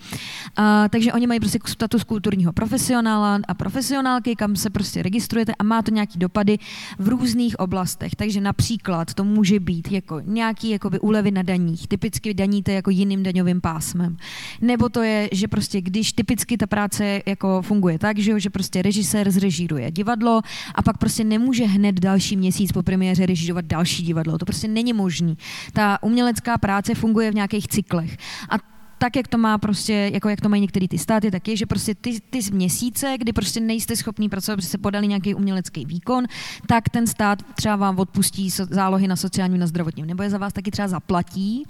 A, takže oni mají prostě status kulturního profesionála a profesionálky, kam se prostě registrujete a má to nějaký dopady v různých oblastech. Takže například to může být jako nějaký jakoby úlevy na daních. Typicky daníte jako jiným daňovým pásmem. Nebo to je, že prostě když typicky ta práce jako funguje tak, že, že prostě režisér zrežíruje divadlo a pak prostě nemůže hned další měsíc po premiéře režírovat další divadlo. To prostě není možný. Ta umělecká práce funguje v nějakých cyklech. A tak, jak to má prostě, jako jak to mají některé ty státy, tak je, že prostě ty, ty měsíce, kdy prostě nejste schopný pracovat, protože se podali nějaký umělecký výkon, tak ten stát třeba vám odpustí zálohy na sociálním, na zdravotním, nebo je za vás taky třeba zaplatí.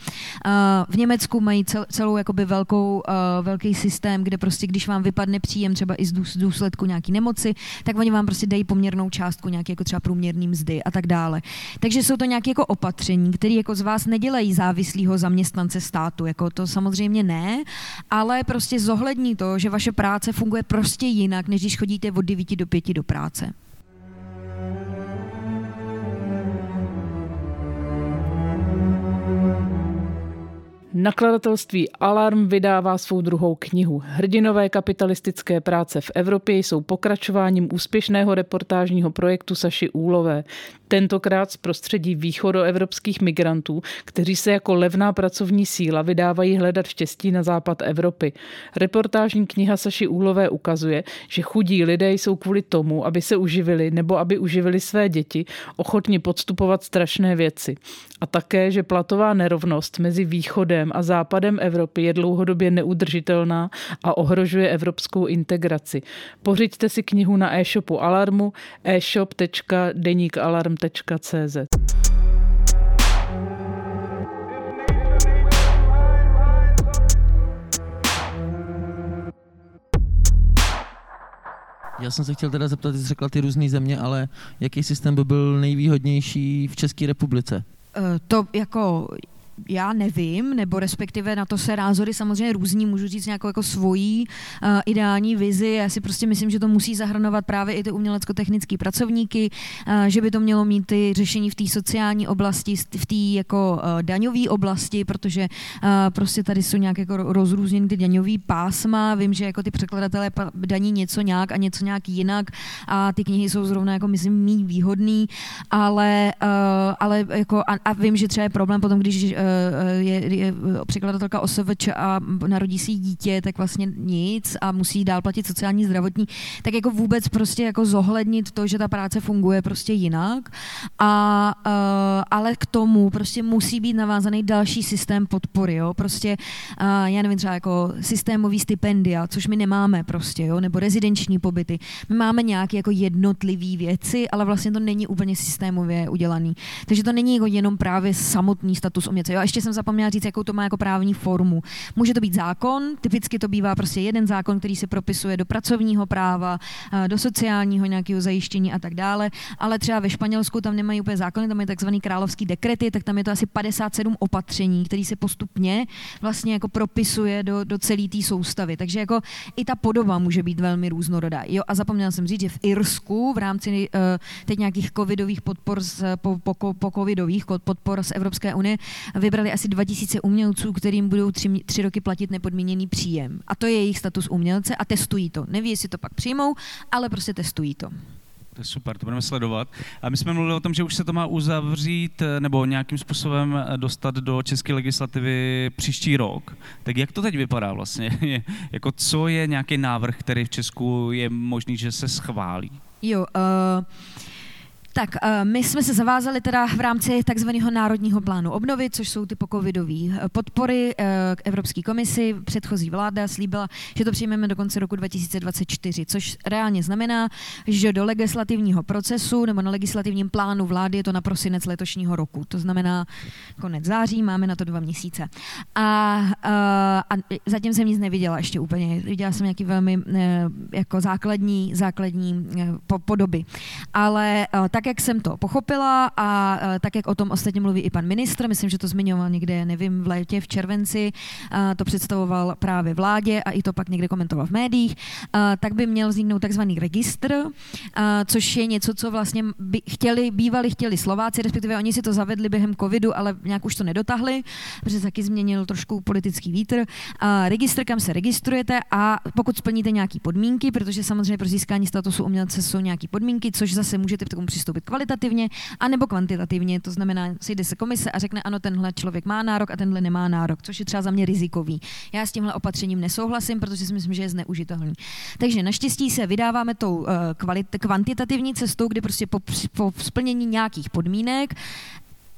v Německu mají cel, celou jakoby velkou, velký systém, kde prostě, když vám vypadne příjem třeba i z důsledku nějaký nemoci, tak oni vám prostě dají poměrnou částku, nějaký jako třeba průměrný mzdy a tak dále. Takže jsou to nějaké jako opatření, které jako z vás nedělají závislého zaměstnance státu. Jako to samozřejmě ne, ale prostě zohlední to, že vaše práce funguje prostě jinak, než když chodíte od 9 do 5 do práce. Nakladatelství Alarm vydává svou druhou knihu. Hrdinové kapitalistické práce v Evropě jsou pokračováním úspěšného reportážního projektu Saši Úlové. Tentokrát z prostředí východoevropských migrantů, kteří se jako levná pracovní síla vydávají hledat štěstí na západ Evropy. Reportážní kniha Saši Úlové ukazuje, že chudí lidé jsou kvůli tomu, aby se uživili nebo aby uživili své děti, ochotni podstupovat strašné věci. A také, že platová nerovnost mezi východem a západem Evropy je dlouhodobě neudržitelná a ohrožuje evropskou integraci. Pořiďte si knihu na e-shopu Alarmu e-shop.denikalarm.com www.cz. Já jsem se chtěl teda zeptat, jsi řekla ty různé země, ale jaký systém by byl nejvýhodnější v České republice? Eh, to jako já nevím, nebo respektive na to se názory samozřejmě různí, můžu říct nějakou jako svojí uh, ideální vizi. Já si prostě myslím, že to musí zahrnovat právě i ty umělecko-technické pracovníky, uh, že by to mělo mít ty řešení v té sociální oblasti, v té jako uh, daňové oblasti, protože uh, prostě tady jsou nějak jako rozrůzněny ty daňové pásma. Vím, že jako ty překladatelé daní něco nějak a něco nějak jinak a ty knihy jsou zrovna jako myslím mý výhodný, ale, uh, ale jako a, a vím, že třeba je problém potom, když uh, je, je překladatelka OSVČ a narodí si dítě, tak vlastně nic a musí dál platit sociální zdravotní, tak jako vůbec prostě jako zohlednit to, že ta práce funguje prostě jinak a uh, ale k tomu prostě musí být navázaný další systém podpory, jo, prostě já nevím, třeba jako systémový stipendia, což my nemáme prostě, jo, nebo rezidenční pobyty. My máme nějaké jako jednotlivé věci, ale vlastně to není úplně systémově udělaný. Takže to není jako jenom právě samotný status umělce. Jo, a ještě jsem zapomněla říct, jakou to má jako právní formu. Může to být zákon, typicky to bývá prostě jeden zákon, který se propisuje do pracovního práva, do sociálního nějakého zajištění a tak dále, ale třeba ve Španělsku tam nemají úplně zákony, tam je takzvaný královský dekrety, tak tam je to asi 57 opatření, který se postupně vlastně jako propisuje do, do celé té soustavy. Takže jako i ta podoba může být velmi různorodá. Jo, a zapomněla jsem říct, že v Irsku v rámci uh, teď nějakých covidových podpor z, po, po, po covidových podpor z Evropské unie vybrali asi 2000 umělců, kterým budou tři, tři roky platit nepodmíněný příjem. A to je jejich status umělce a testují to. Neví, jestli to pak přijmou, ale prostě testují to. To je super, to budeme sledovat. A my jsme mluvili o tom, že už se to má uzavřít nebo nějakým způsobem dostat do české legislativy příští rok. Tak jak to teď vypadá vlastně? jako co je nějaký návrh, který v Česku je možný, že se schválí? Jo, uh... Tak, eh, my jsme se zavázali teda v rámci takzvaného národního plánu obnovy, což jsou ty pocovidové eh, podpory eh, k Evropské komisi. Předchozí vláda slíbila, že to přijmeme do konce roku 2024, což reálně znamená, že do legislativního procesu nebo na legislativním plánu vlády je to na prosinec letošního roku. To znamená konec září, máme na to dva měsíce. A, a, a zatím jsem nic neviděla ještě úplně. Viděla jsem nějaký velmi jako základní, základní podoby. Ale tak tak, jak jsem to pochopila a tak, jak o tom ostatně mluví i pan ministr, myslím, že to zmiňoval někde, nevím, v létě, v červenci, to představoval právě vládě a i to pak někde komentoval v médiích, tak by měl vzniknout takzvaný registr, což je něco, co vlastně by chtěli, bývali chtěli Slováci, respektive oni si to zavedli během covidu, ale nějak už to nedotahli, protože taky změnil trošku politický vítr. Registr, kam se registrujete a pokud splníte nějaké podmínky, protože samozřejmě pro získání statusu umělce jsou nějaké podmínky, což zase můžete k tomu přistoupit přistoupit kvalitativně anebo kvantitativně. To znamená, sejde se komise a řekne, ano, tenhle člověk má nárok a tenhle nemá nárok, což je třeba za mě rizikový. Já s tímhle opatřením nesouhlasím, protože si myslím, že je zneužitelný. Takže naštěstí se vydáváme tou uh, kvalit, kvantitativní cestou, kdy prostě po, po splnění nějakých podmínek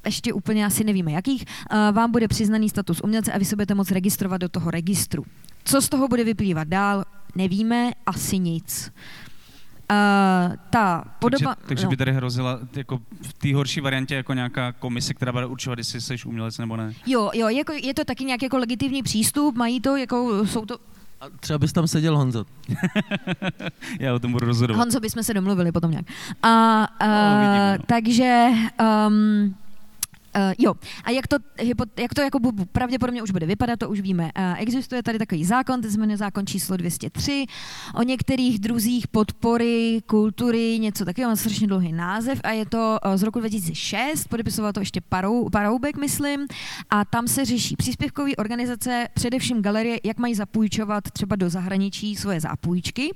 ještě úplně asi nevíme jakých, uh, vám bude přiznaný status umělce a vy se budete moct registrovat do toho registru. Co z toho bude vyplývat dál, nevíme, asi nic. Uh, ta podoba... Takže, takže no. by tady hrozila jako v té horší variantě jako nějaká komise, která bude určovat, jestli jsi umělec nebo ne. Jo, jo, jako, je to taky nějaký jako legitimní přístup, mají to, jako jsou to... A třeba bys tam seděl Honzo. Já o tom budu rozhodovat. Honzo bychom se domluvili potom nějak. A, uh, no, vidíme, no. takže... Um, Uh, jo, a jak to, jak to jako pravděpodobně už bude vypadat, to už víme. Uh, existuje tady takový zákon, se jmenuje zákon číslo 203, o některých druzích podpory kultury, něco takového, má strašně dlouhý název a je to uh, z roku 2006, podepisoval to ještě Parou, Paroubek, myslím, a tam se řeší příspěvkové organizace, především galerie, jak mají zapůjčovat třeba do zahraničí svoje zápůjčky.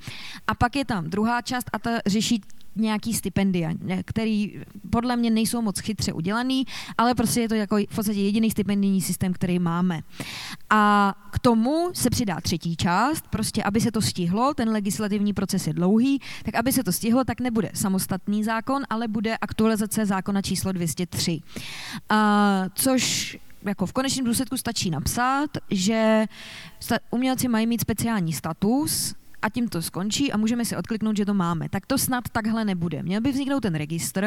A pak je tam druhá část a ta řeší nějaký stipendia, který podle mě nejsou moc chytře udělaný, ale prostě je to jako v podstatě jediný stipendijní systém, který máme. A k tomu se přidá třetí část, prostě aby se to stihlo, ten legislativní proces je dlouhý, tak aby se to stihlo, tak nebude samostatný zákon, ale bude aktualizace zákona číslo 203. A, což jako v konečném důsledku stačí napsat, že umělci mají mít speciální status, a tím to skončí a můžeme si odkliknout, že to máme. Tak to snad takhle nebude. Měl by vzniknout ten registr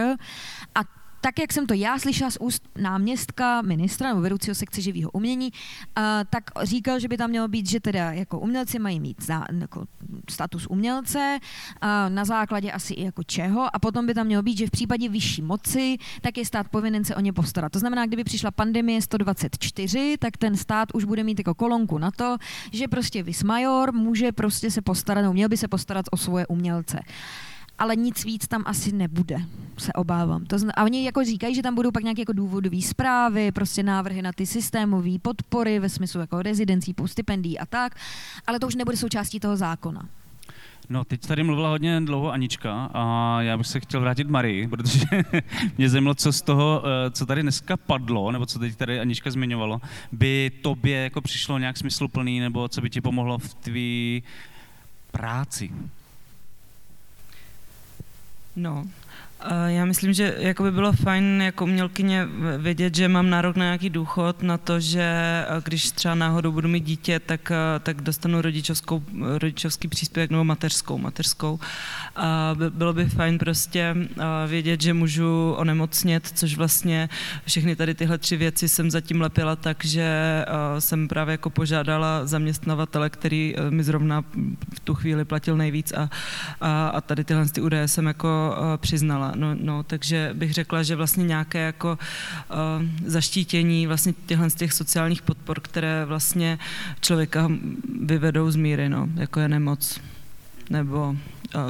a tak, jak jsem to já slyšela z úst náměstka ministra nebo vedoucího sekce živého umění, uh, tak říkal, že by tam mělo být, že teda jako umělci mají mít za, jako status umělce uh, na základě asi i jako čeho a potom by tam mělo být, že v případě vyšší moci, tak je stát povinen se o ně postarat. To znamená, kdyby přišla pandemie 124, tak ten stát už bude mít jako kolonku na to, že prostě Vismajor může prostě se postarat, nebo měl by se postarat o svoje umělce ale nic víc tam asi nebude, se obávám. To zna- a oni jako říkají, že tam budou pak nějaké jako důvodové zprávy, prostě návrhy na ty systémové podpory ve smyslu jako rezidencí, stipendií a tak, ale to už nebude součástí toho zákona. No, teď tady mluvila hodně dlouho Anička a já bych se chtěl vrátit Marii, protože mě zajímalo, co z toho, eh, co tady dneska padlo, nebo co teď tady Anička zmiňovalo, by tobě jako přišlo nějak smysluplný, nebo co by ti pomohlo v tvý práci. No, já myslím, že jako by bylo fajn jako umělkyně vědět, že mám nárok na nějaký důchod, na to, že když třeba náhodou budu mít dítě, tak, tak dostanu rodičovskou, rodičovský příspěvek nebo mateřskou. mateřskou. A bylo by fajn prostě vědět, že můžu onemocnět, což vlastně všechny tady tyhle tři věci jsem zatím lepila tak, že jsem právě jako požádala zaměstnavatele, který mi zrovna v tu chvíli platil nejvíc a, a, a tady tyhle ty údaje jsem jako přiznala no, no, takže bych řekla, že vlastně nějaké jako uh, zaštítění vlastně těchhle z těch sociálních podpor, které vlastně člověka vyvedou z míry, no, jako je nemoc nebo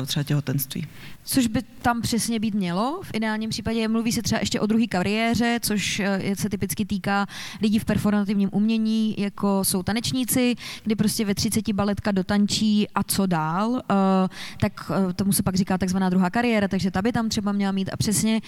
třeba těhotenství. Což by tam přesně být mělo. V ideálním případě mluví se třeba ještě o druhé kariéře, což se typicky týká lidí v performativním umění, jako jsou tanečníci, kdy prostě ve 30 baletka dotančí a co dál, tak tomu se pak říká takzvaná druhá kariéra, takže ta by tam třeba měla mít. A přesně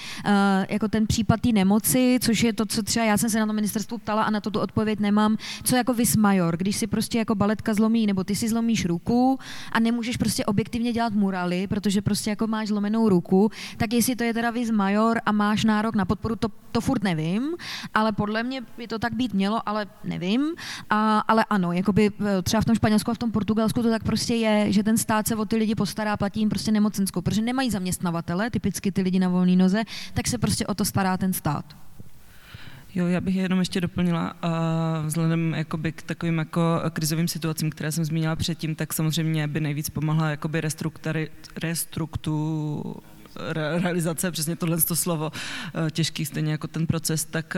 jako ten případ té nemoci, což je to, co třeba já jsem se na to ministerstvu ptala a na to tu odpověď nemám, co jako vis major, když si prostě jako baletka zlomí, nebo ty si zlomíš ruku a nemůžeš prostě objektivně dělat muraly, protože prostě jako máš zlomenou ruku, tak jestli to je teda vis major a máš nárok na podporu, to, to furt nevím, ale podle mě by to tak být mělo, ale nevím. A, ale ano, jakoby e, třeba v tom Španělsku a v tom Portugalsku to tak prostě je, že ten stát se o ty lidi postará, platí jim prostě nemocenskou, protože nemají zaměstnavatele, typicky ty lidi na volné noze, tak se prostě o to stará ten stát. Jo, já bych jenom ještě doplnila, uh, vzhledem jakoby k takovým jako krizovým situacím, které jsem zmínila předtím, tak samozřejmě by nejvíc pomohla jakoby restruktu re, realizace, přesně tohle to slovo, těžký stejně jako ten proces, tak,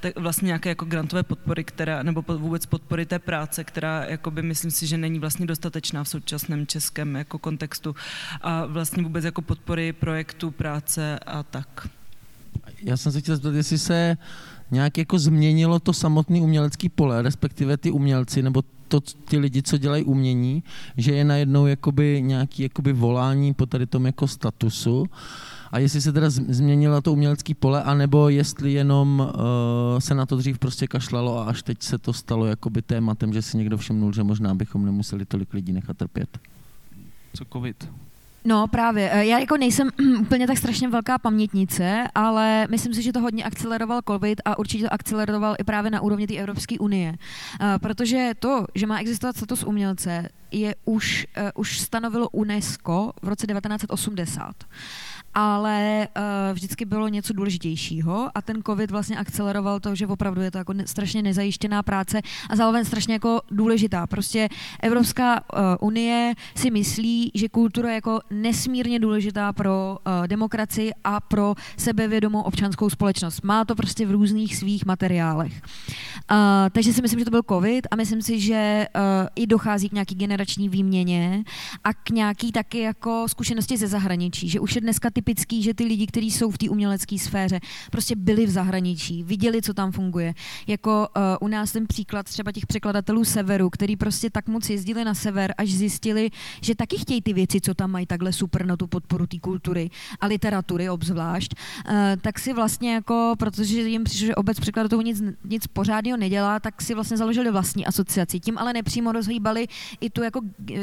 tak vlastně nějaké jako grantové podpory, která, nebo vůbec podpory té práce, která jakoby myslím si, že není vlastně dostatečná v současném českém jako kontextu a vlastně vůbec jako podpory projektu práce a tak. Já jsem se chtěl zeptat, jestli se nějak jako změnilo to samotné umělecké pole, respektive ty umělci, nebo to, ty lidi, co dělají umění, že je najednou jakoby nějaký jakoby volání po tady tom jako statusu. A jestli se teda změnilo to umělecké pole, anebo jestli jenom uh, se na to dřív prostě kašlalo a až teď se to stalo jakoby tématem, že si někdo všimnul, že možná bychom nemuseli tolik lidí nechat trpět. Co covid? No právě, eh, já jako nejsem úplně tak strašně velká pamětnice, ale myslím si, že to hodně akceleroval COVID a určitě to akceleroval i právě na úrovni té Evropské unie. Eh, protože to, že má existovat status umělce, je už, uh, už stanovilo UNESCO v roce 1980 ale uh, vždycky bylo něco důležitějšího a ten covid vlastně akceleroval to, že opravdu je to jako ne, strašně nezajištěná práce a zároveň strašně jako důležitá. Prostě Evropská uh, unie si myslí, že kultura je jako nesmírně důležitá pro uh, demokracii a pro sebevědomou občanskou společnost. Má to prostě v různých svých materiálech. Uh, takže si myslím, že to byl covid a myslím si, že uh, i dochází k nějaký generační výměně a k nějaký taky jako zkušenosti ze zahraničí, že už je dneska typický, že ty lidi, kteří jsou v té umělecké sféře, prostě byli v zahraničí, viděli, co tam funguje. Jako uh, u nás ten příklad třeba těch překladatelů severu, který prostě tak moc jezdili na sever, až zjistili, že taky chtějí ty věci, co tam mají takhle super na tu podporu té kultury a literatury obzvlášť, uh, tak si vlastně jako, protože jim přišlo, že obec překladatelů nic, nic pořádného nedělá, tak si vlastně založili vlastní asociaci. Tím ale nepřímo rozhýbali i tu jako,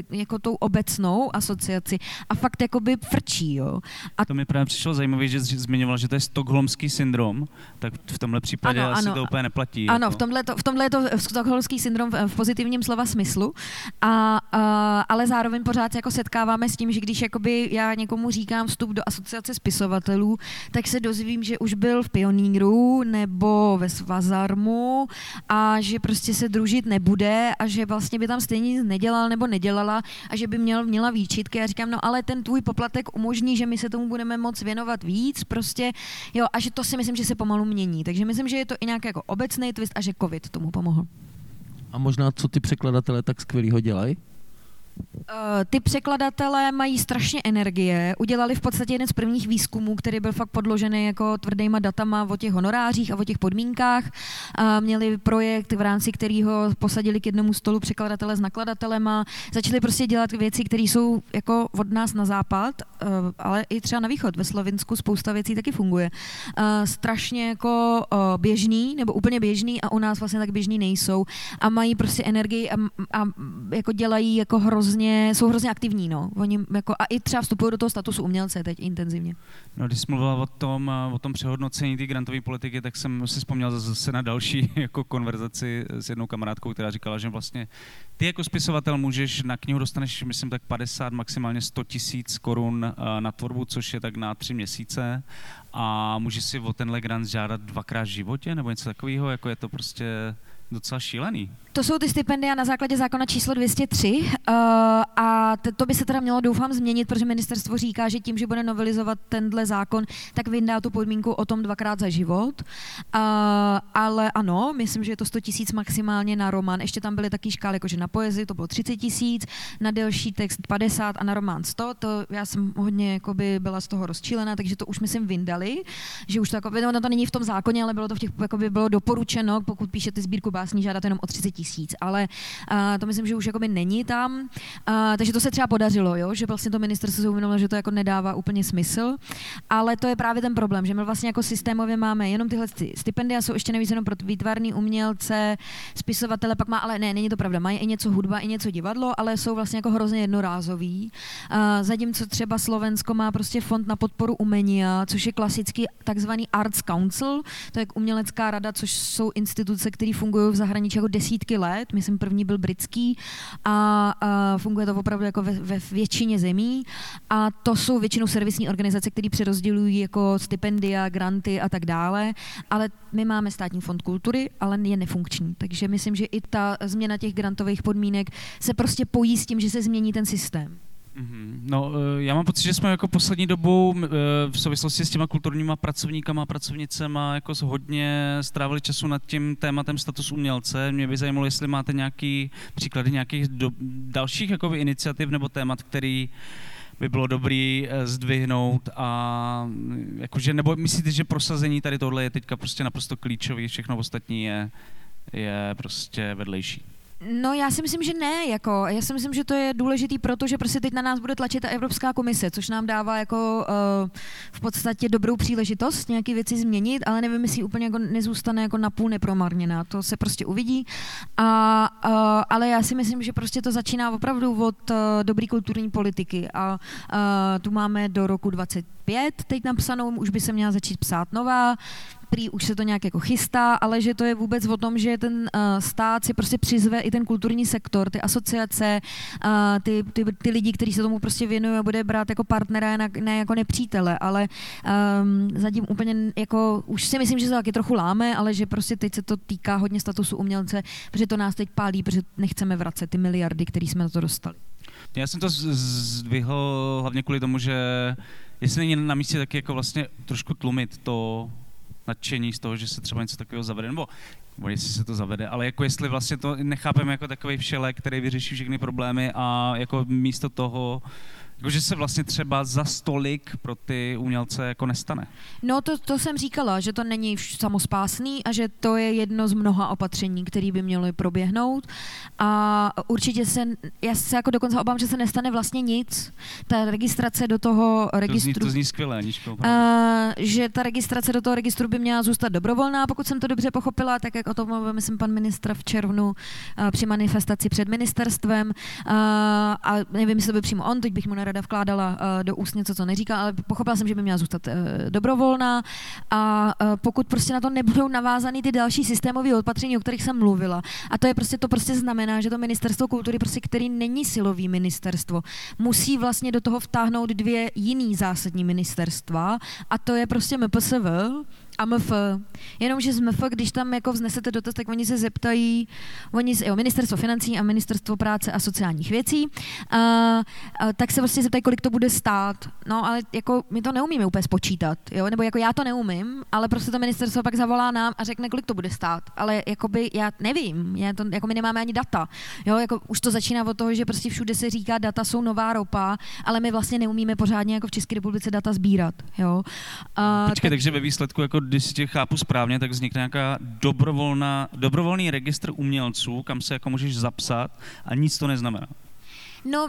jako tou obecnou asociaci a fakt jako by frčí, jo. A to mi právě přišlo zajímavé, že zmiňoval, že to je stokholmský syndrom, tak v tomhle případě ano, asi ano, to úplně neplatí. Ano, jako. v, tomhle to, v tomhle je to stokholmský syndrom v, v pozitivním slova smyslu, a, a, ale zároveň pořád se jako setkáváme s tím, že když jakoby já někomu říkám vstup do asociace spisovatelů, tak se dozvím, že už byl v Pioníru nebo ve Svazarmu a že prostě se družit nebude a že vlastně by tam stejně nic nedělal nebo nedělala a že by měl, měla výčitky. A říkám, no ale ten tvůj poplatek umožní, že my se tomu budeme moc věnovat víc, prostě, jo, a že to si myslím, že se pomalu mění. Takže myslím, že je to i nějaký jako obecný twist a že covid tomu pomohl. A možná, co ty překladatelé tak skvělýho dělají? Eh, ty překladatelé mají strašně energie. Udělali v podstatě jeden z prvních výzkumů, který byl fakt podložený jako tvrdýma datama o těch honorářích a o těch podmínkách. Měli projekt, v rámci kterého posadili k jednomu stolu překladatele s nakladatelema. Začali prostě dělat věci, které jsou jako od nás na západ, eh, ale i třeba na východ. Ve Slovinsku spousta věcí taky funguje. Eh, strašně jako běžný, nebo úplně běžný a u nás vlastně tak běžný nejsou. A mají prostě energii a, a jako dělají jako hrozně hrozně, jsou hrozně aktivní, no. Oni jako, a i třeba vstupují do toho statusu umělce teď intenzivně. No, když jsi mluvila o tom, o tom přehodnocení té grantové politiky, tak jsem si vzpomněl zase na další jako konverzaci s jednou kamarádkou, která říkala, že vlastně ty jako spisovatel můžeš na knihu dostaneš, myslím, tak 50, maximálně 100 tisíc korun na tvorbu, což je tak na tři měsíce a můžeš si o tenhle grant žádat dvakrát v životě nebo něco takového, jako je to prostě docela šílený. To jsou ty stipendia na základě zákona číslo 203 uh, a to by se teda mělo doufám změnit, protože ministerstvo říká, že tím, že bude novelizovat tenhle zákon, tak vyndá tu podmínku o tom dvakrát za život. Uh, ale ano, myslím, že je to 100 tisíc maximálně na román. Ještě tam byly taky škály, jakože na poezii to bylo 30 tisíc, na delší text 50 a na román 100. To já jsem hodně jakoby byla z toho rozčílená, takže to už myslím vyndali, že už to jako, no to není v tom zákoně, ale bylo to v těch, jakoby bylo doporučeno, pokud píšete sbírku básní, žádat jenom o 30 tisíc, ale uh, to myslím, že už jakoby není tam, uh, takže to se třeba podařilo, jo? že vlastně to ministerstvo se uvědomilo, že to jako nedává úplně smysl, ale to je právě ten problém, že my vlastně jako systémově máme jenom tyhle stipendia, jsou ještě navíc jenom pro výtvarný umělce, spisovatele, pak má, ale ne, není to pravda, mají i něco hudba, i něco divadlo, ale jsou vlastně jako hrozně jednorázový. Uh, zatímco třeba Slovensko má prostě fond na podporu umění, což je klasický takzvaný Arts Council, to je umělecká rada, což jsou instituce, které fungují v zahraničí jako desítky let, myslím první byl britský a, a funguje to opravdu jako ve, ve většině zemí. A to jsou většinou servisní organizace, které přerozdělují jako stipendia, granty a tak dále, ale my máme státní fond kultury, ale je nefunkční, takže myslím, že i ta změna těch grantových podmínek se prostě pojí s tím, že se změní ten systém. Mhm. No, eh, já mám pocit, že jsme jako poslední dobou eh, v souvislosti s těma kulturníma pracovníkama a pracovnicema jako hodně strávili času nad tím tématem status umělce. Mě by zajímalo, jestli máte nějaký příklady nějakých do, dalších jakoby, iniciativ nebo témat, který by bylo dobrý eh, zdvihnout a mm, jakože, nebo myslíte, že prosazení tady tohle je teďka prostě naprosto klíčový, všechno ostatní je, je prostě vedlejší? No já si myslím, že ne, jako, já si myslím, že to je důležitý, protože prostě teď na nás bude tlačit ta Evropská komise, což nám dává jako uh, v podstatě dobrou příležitost nějaké věci změnit, ale nevím, jestli úplně jako nezůstane jako napůl nepromarněná, to se prostě uvidí. A, uh, ale já si myslím, že prostě to začíná opravdu od uh, dobrý kulturní politiky. A uh, tu máme do roku 25 teď napsanou, už by se měla začít psát nová, prý už se to nějak jako chystá, ale že to je vůbec o tom, že ten uh, stát si prostě přizve i ten kulturní sektor, ty asociace, uh, ty, ty, ty lidi, kteří se tomu prostě věnují a bude brát jako partnera, ne, jako nepřítele, ale um, zatím úplně jako, už si myslím, že se to taky trochu láme, ale že prostě teď se to týká hodně statusu umělce, protože to nás teď pálí, protože nechceme vracet ty miliardy, které jsme na to dostali. Já jsem to zdvihl hlavně kvůli tomu, že jestli není na místě taky jako vlastně trošku tlumit to, nadšení z toho, že se třeba něco takového zavede, nebo, nebo jestli se to zavede, ale jako jestli vlastně to nechápeme jako takový všelek, který vyřeší všechny problémy a jako místo toho Jakože se vlastně třeba za stolik pro ty umělce jako nestane. No to, to jsem říkala, že to není samospásný a že to je jedno z mnoha opatření, které by měly proběhnout. A určitě se, já se jako dokonce obávám, že se nestane vlastně nic. Ta registrace do toho registru... To zní, to zní skvěle, Aničko. Uh, že ta registrace do toho registru by měla zůstat dobrovolná, pokud jsem to dobře pochopila, tak jak o tom mluvil, myslím, pan ministr v červnu uh, při manifestaci před ministerstvem. Uh, a nevím, jestli to by přímo on, teď bych mu nerada vkládala uh, do úst něco, co neříká, ale pochopila jsem, že by měla zůstat uh, dobrovolná. A uh, pokud prostě na to nebudou navázány ty další systémové opatření, o kterých jsem mluvila, a to je prostě to prostě znamená, že to ministerstvo kultury, prostě, který není silový ministerstvo, musí vlastně do toho vtáhnout dvě jiný zásadní ministerstva a to je prostě MPSV, a MF. Jenomže z MF, když tam jako vznesete dotaz, tak oni se zeptají, oni, jo, ministerstvo financí a ministerstvo práce a sociálních věcí, a, a, tak se vlastně zeptají, kolik to bude stát. No, ale jako my to neumíme úplně spočítat, jo, nebo jako já to neumím, ale prostě to ministerstvo pak zavolá nám a řekne, kolik to bude stát. Ale jakoby já nevím, já to, jako my nemáme ani data. Jo, jako už to začíná od toho, že prostě všude se říká, data jsou nová ropa, ale my vlastně neumíme pořádně jako v České republice data sbírat. Jo. A, Počkej, tak... takže ve výsledku jako když si tě chápu správně, tak vznikne nějaká dobrovolná, dobrovolný registr umělců, kam se jako můžeš zapsat a nic to neznamená. No,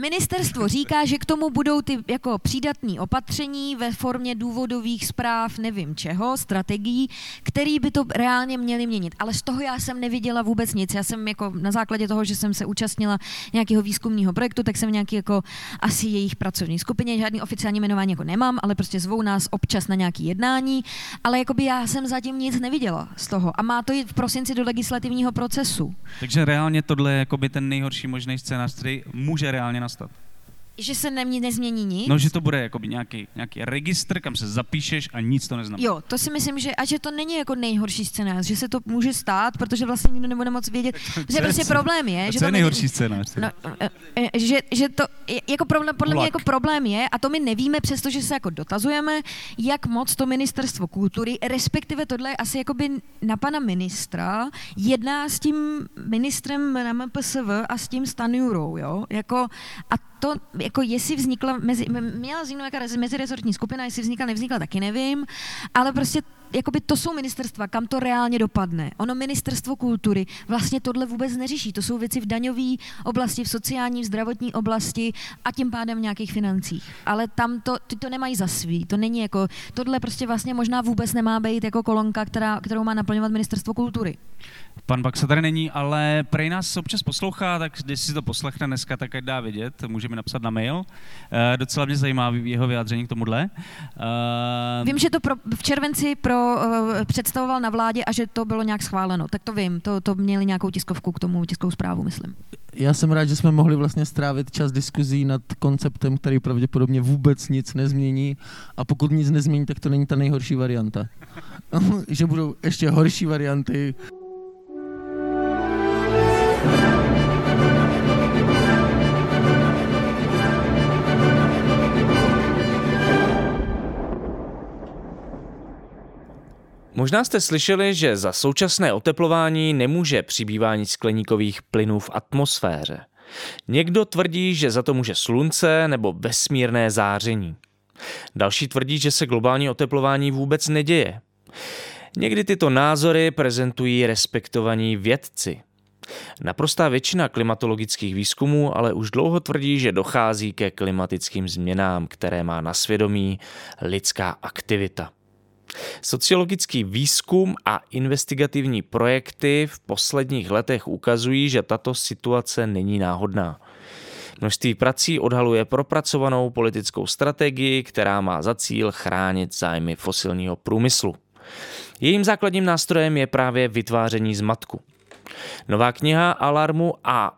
ministerstvo říká, že k tomu budou ty jako přídatní opatření ve formě důvodových zpráv, nevím čeho, strategií, který by to reálně měly měnit. Ale z toho já jsem neviděla vůbec nic. Já jsem jako na základě toho, že jsem se účastnila nějakého výzkumného projektu, tak jsem nějaký jako asi jejich pracovní skupině, žádný oficiální jmenování jako nemám, ale prostě zvou nás občas na nějaký jednání, ale jakoby já jsem zatím nic neviděla z toho. A má to jít v prosinci do legislativního procesu. Takže reálně tohle je jakoby ten nejhorší možný scénář, který může reálně nastat. Že se nemě, nezmění nic? No, že to bude jakoby nějaký, nějaký registr, kam se zapíšeš a nic to neznamená. Jo, to si myslím, že a že to není jako nejhorší scénář, že se to může stát, protože vlastně nikdo nebude moc vědět. Protože prostě problém je, že to je nejhorší scénář? No, že, že to jako problém, podle mě jako problém je, a to my nevíme, přestože se jako dotazujeme, jak moc to ministerstvo kultury, respektive tohle je asi jakoby na pana ministra, jedná s tím ministrem na MPSV a s tím Stanjurou, jo, jako a to, jako jestli vznikla, mezi, měla vzniknout nějaká mezirezortní skupina, jestli vznikla, nevznikla, taky nevím, ale prostě jakoby to jsou ministerstva, kam to reálně dopadne. Ono ministerstvo kultury vlastně tohle vůbec neřeší. To jsou věci v daňové oblasti, v sociální, v zdravotní oblasti a tím pádem v nějakých financích. Ale tam to, ty to nemají za svý. To není jako, tohle prostě vlastně možná vůbec nemá být jako kolonka, která, kterou má naplňovat ministerstvo kultury. Pan Baxa tady není, ale prej nás občas poslouchá, tak když si to poslechne dneska, tak ať dá vědět, může mi napsat na mail. Uh, docela mě zajímá jeho vyjádření k tomuhle. Uh, vím, že to pro, v červenci pro, uh, představoval na vládě a že to bylo nějak schváleno, tak to vím, to, to měli nějakou tiskovku k tomu, tiskovou zprávu, myslím. Já jsem rád, že jsme mohli vlastně strávit čas diskuzí nad konceptem, který pravděpodobně vůbec nic nezmění a pokud nic nezmění, tak to není ta nejhorší varianta. že budou ještě horší varianty. Možná jste slyšeli, že za současné oteplování nemůže přibývání skleníkových plynů v atmosféře. Někdo tvrdí, že za to může slunce nebo vesmírné záření. Další tvrdí, že se globální oteplování vůbec neděje. Někdy tyto názory prezentují respektovaní vědci. Naprostá většina klimatologických výzkumů ale už dlouho tvrdí, že dochází ke klimatickým změnám, které má na svědomí lidská aktivita. Sociologický výzkum a investigativní projekty v posledních letech ukazují, že tato situace není náhodná. Množství prací odhaluje propracovanou politickou strategii, která má za cíl chránit zájmy fosilního průmyslu. Jejím základním nástrojem je právě vytváření zmatku. Nová kniha Alarmu a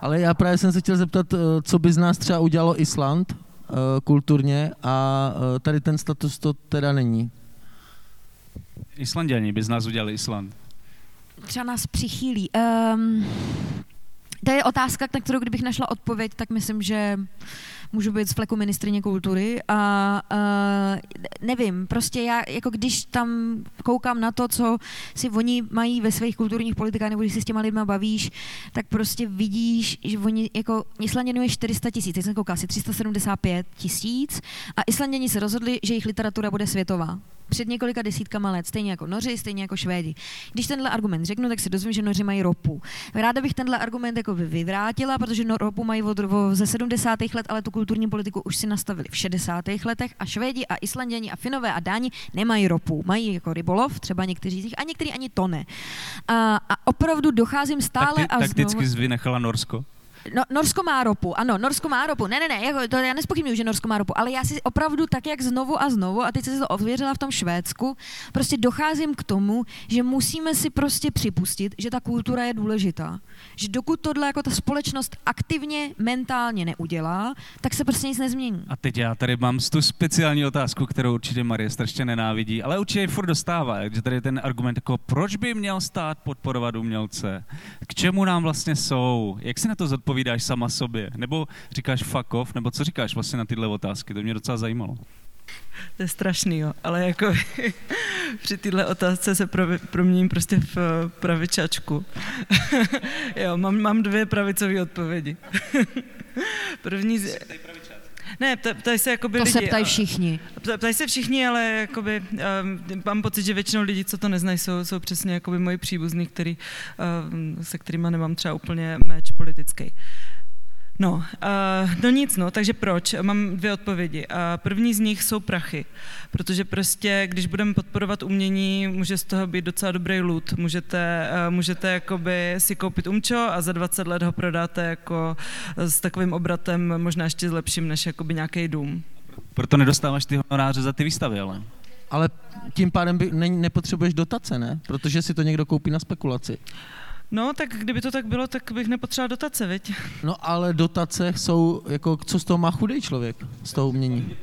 Ale já právě jsem se chtěl zeptat, eh, co by z nás třeba udělalo Island eh, kulturně a eh, tady ten status to teda není. Islanděni by z nás udělali Island. Třeba nás přichýlí. Um, to je otázka, na kterou kdybych našla odpověď, tak myslím, že můžu být z fleku ministrině kultury a uh, nevím, prostě já, jako když tam koukám na to, co si oni mají ve svých kulturních politikách, nebo když si s těma lidma bavíš, tak prostě vidíš, že oni, jako Islanděnů je 400 tisíc, teď jsem koukal, asi 375 tisíc a Islanděni se rozhodli, že jejich literatura bude světová před několika desítkama let, stejně jako Noři, stejně jako Švédi. Když tenhle argument řeknu, tak si dozvím, že Noři mají ropu. Ráda bych tenhle argument jako vyvrátila, protože no, ropu mají od, ze 70. let, ale tu kulturní politiku už si nastavili v 60. letech a Švédi a Islanděni a Finové a Dáni nemají ropu. Mají jako rybolov, třeba někteří z nich, a někteří ani to ne. A, a opravdu docházím stále tak ty, a takticky znovu... vynechala Norsko? No, Norsko má ropu, ano, Norsko má ropu. Ne, ne, ne, jako, to já nespochybnuju, že Norsko má ropu, ale já si opravdu tak, jak znovu a znovu, a teď se to ověřila v tom Švédsku, prostě docházím k tomu, že musíme si prostě připustit, že ta kultura je důležitá. Že dokud tohle jako ta společnost aktivně, mentálně neudělá, tak se prostě nic nezmění. A teď já tady mám tu speciální otázku, kterou určitě Marie strašně nenávidí, ale určitě ji furt dostává, že tady je ten argument jako, proč by měl stát podporovat umělce? K čemu nám vlastně jsou? Jak si na to zodpovídáš? Odpovídáš sama sobě? Nebo říkáš fuck off? Nebo co říkáš vlastně na tyhle otázky? To mě docela zajímalo. To je strašný, jo. ale jako při téhle otázce se proměním prostě v eh, pravičačku. jo, mám, mám dvě pravicové odpovědi. První z... Ne, ptají se jakoby to lidi. se ptají všichni. Ptají se všichni, ale jakoby, um, mám pocit, že většinou lidí, co to neznají, jsou, jsou přesně jakoby moji příbuzní, který, um, se kterými nemám třeba úplně meč politický. No, uh, no nic, no, takže proč? Mám dvě odpovědi. Uh, první z nich jsou prachy, protože prostě, když budeme podporovat umění, může z toho být docela dobrý loot. Můžete, uh, můžete jakoby si koupit umčo a za 20 let ho prodáte jako s takovým obratem možná ještě lepším než jakoby nějaký dům. Proto nedostáváš ty honoráře za ty výstavy, ale. Ale tím pádem by, ne, nepotřebuješ dotace, ne? Protože si to někdo koupí na spekulaci. No, tak kdyby to tak bylo, tak bych nepotřeboval dotace, viď? No, ale dotace jsou, jako, co z toho má chudý člověk, z toho umění?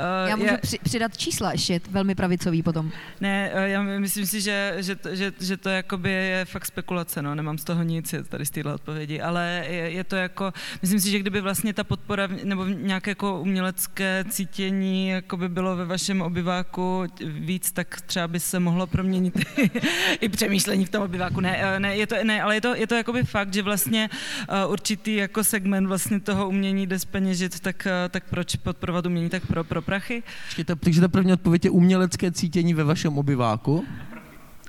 Uh, já můžu je... při, přidat čísla ještě, velmi pravicový potom. Ne, uh, já myslím si, že, že, že, že to jakoby je fakt spekulace, no, nemám z toho nic tady z téhle odpovědi, ale je, je, to jako, myslím si, že kdyby vlastně ta podpora nebo nějaké jako umělecké cítění jakoby bylo ve vašem obyváku víc, tak třeba by se mohlo proměnit i přemýšlení v tom obyváku. Ne, eh, ne, je to, ne ale je to, je to jakoby fakt, že vlastně určitý jako segment vlastně toho umění jde zpeněžit, tak, tak proč podporovat umění, tak pro, pro prachy. Takže ta první odpověď je umělecké cítění ve vašem obyváku.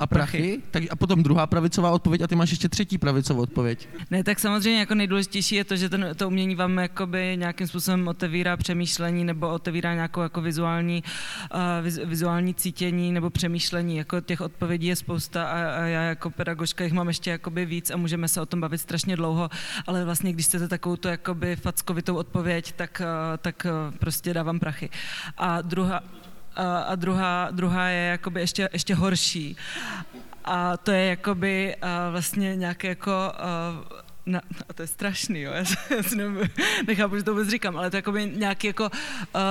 A prachy? prachy? Tak a potom druhá pravicová odpověď a ty máš ještě třetí pravicovou odpověď. Ne, tak samozřejmě jako nejdůležitější je to, že ten, to umění vám jakoby nějakým způsobem otevírá přemýšlení nebo otevírá nějakou jako vizuální, uh, viz, vizuální cítění nebo přemýšlení. Jako těch odpovědí je spousta a, a já jako pedagožka jich mám ještě jakoby víc a můžeme se o tom bavit strašně dlouho, ale vlastně když chcete takovou to jakoby fackovitou odpověď, tak, uh, tak uh, prostě dávám prachy. A druhá, a druhá, druhá je jakoby ještě, ještě horší. A to je jakoby vlastně nějaké jako na, a to je strašný, jo, já, já si nechápu, že to vůbec říkám, ale to je jakoby nějaký jako uh,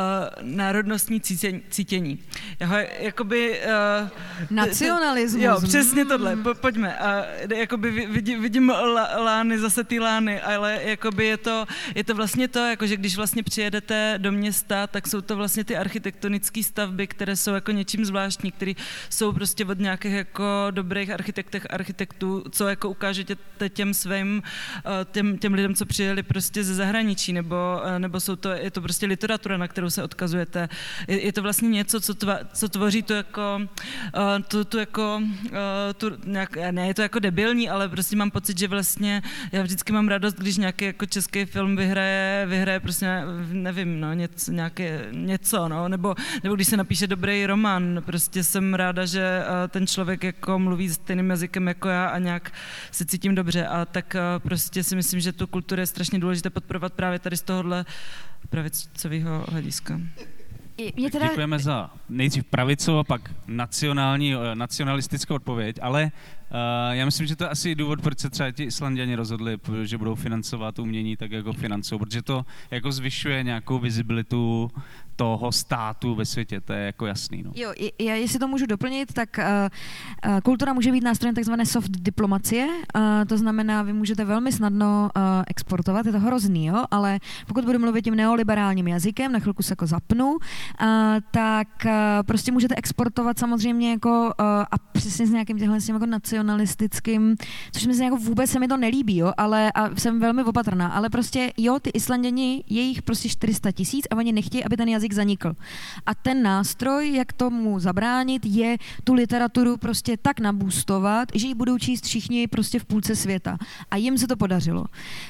národnostní cítění. cítění. Já ho jakoby... Uh, Nacionalismus. Jo, přesně tohle, po, pojďme. A jakoby vidím, vidím lány, zase ty lány, ale jakoby je to, je to vlastně to, jako že když vlastně přijedete do města, tak jsou to vlastně ty architektonické stavby, které jsou jako něčím zvláštní, které jsou prostě od nějakých jako dobrých architektech, architektů, co jako ukážete těm svým Eh, těm, těm lidem, co přijeli prostě ze zahraničí, nebo, eh, nebo jsou to, je to prostě literatura, na kterou se odkazujete. Je, je to vlastně něco, co, tva, co tvoří to jako, eh, tu, tu jako, tu, nějak, ne, je to jako debilní, ale prostě mám pocit, že vlastně já vždycky mám radost, když nějaký jako český film vyhraje, vyhraje prostě, nevím, no, něco, nějaké, něco, no, nebo, nebo když se napíše dobrý román, prostě jsem ráda, že ten člověk jako mluví stejným jazykem jako já a nějak se cítím dobře a tak prostě si myslím, že tu kulturu je strašně důležité podporovat právě tady z tohohle pravicového hlediska. Je teda... Děkujeme za nejdřív pravicovou a pak nacionální, eh, nacionalistickou odpověď, ale uh, já myslím, že to je asi důvod, proč se třeba ti Islanděni rozhodli, že budou financovat umění tak, jako financují, protože to jako zvyšuje nějakou vizibilitu toho státu ve světě, to je jako jasný. No. Jo, já jestli to můžu doplnit, tak uh, kultura může být nástrojem takzvané soft diplomacie, uh, to znamená, vy můžete velmi snadno uh, exportovat, je to hrozný, jo, ale pokud budu mluvit tím neoliberálním jazykem, na chvilku se jako zapnu, uh, tak uh, prostě můžete exportovat samozřejmě jako uh, a přesně s nějakým těmhle s tím jako nacionalistickým, což mi se jako vůbec se mi to nelíbí, jo, ale a jsem velmi opatrná, ale prostě jo, ty Islanděni, je jich prostě 400 tisíc a oni nechtějí, aby ten jazyk jazyk zanikl. A ten nástroj, jak tomu zabránit, je tu literaturu prostě tak nabůstovat, že ji budou číst všichni prostě v půlce světa. A jim se to podařilo.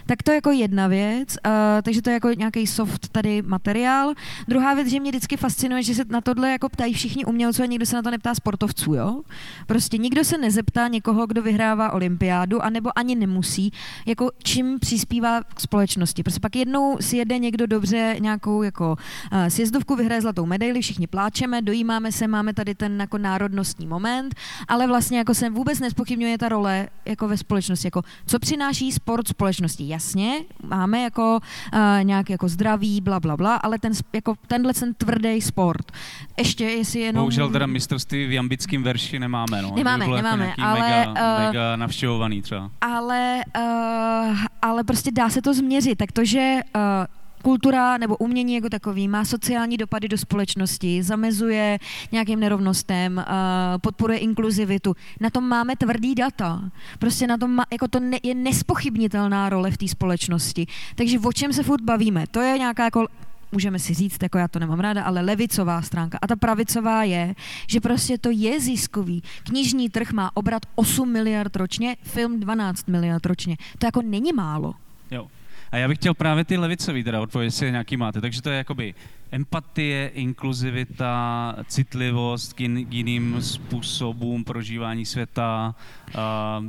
Tak to je jako jedna věc, uh, takže to je jako nějaký soft tady materiál. Druhá věc, že mě vždycky fascinuje, že se na tohle jako ptají všichni umělci a nikdo se na to neptá sportovců, jo? Prostě nikdo se nezeptá někoho, kdo vyhrává olympiádu, anebo ani nemusí, jako čím přispívá k společnosti. Prostě pak jednou si jede někdo dobře nějakou jako uh, sjezdovku, vyhraje zlatou medaili, všichni pláčeme, dojímáme se, máme tady ten jako národnostní moment, ale vlastně jako se vůbec nespochybňuje ta role jako ve společnosti, jako co přináší sport společnosti. Jasně, máme jako uh, nějak jako zdraví, bla, bla, bla, ale ten, jako tenhle ten tvrdý sport. Ještě, jestli jenom... Bohužel teda mistrovství v jambickém verši nemáme, no. Nemáme, bylo nemáme, jako ale... Mega, uh, mega navštěvovaný třeba. Ale, uh, ale prostě dá se to změřit, tak to, že uh, kultura nebo umění jako takový má sociální dopady do společnosti, zamezuje nějakým nerovnostem, podporuje inkluzivitu. Na tom máme tvrdý data. Prostě na tom má, jako to ne, je nespochybnitelná role v té společnosti. Takže o čem se furt bavíme? To je nějaká jako můžeme si říct, jako já to nemám ráda, ale levicová stránka. A ta pravicová je, že prostě to je ziskový. Knižní trh má obrat 8 miliard ročně, film 12 miliard ročně. To jako není málo. Jo. A já bych chtěl právě ty levicový teda odpověď, jestli nějaký máte. Takže to je jakoby empatie, inkluzivita, citlivost k, jin, k jiným způsobům prožívání světa, uh,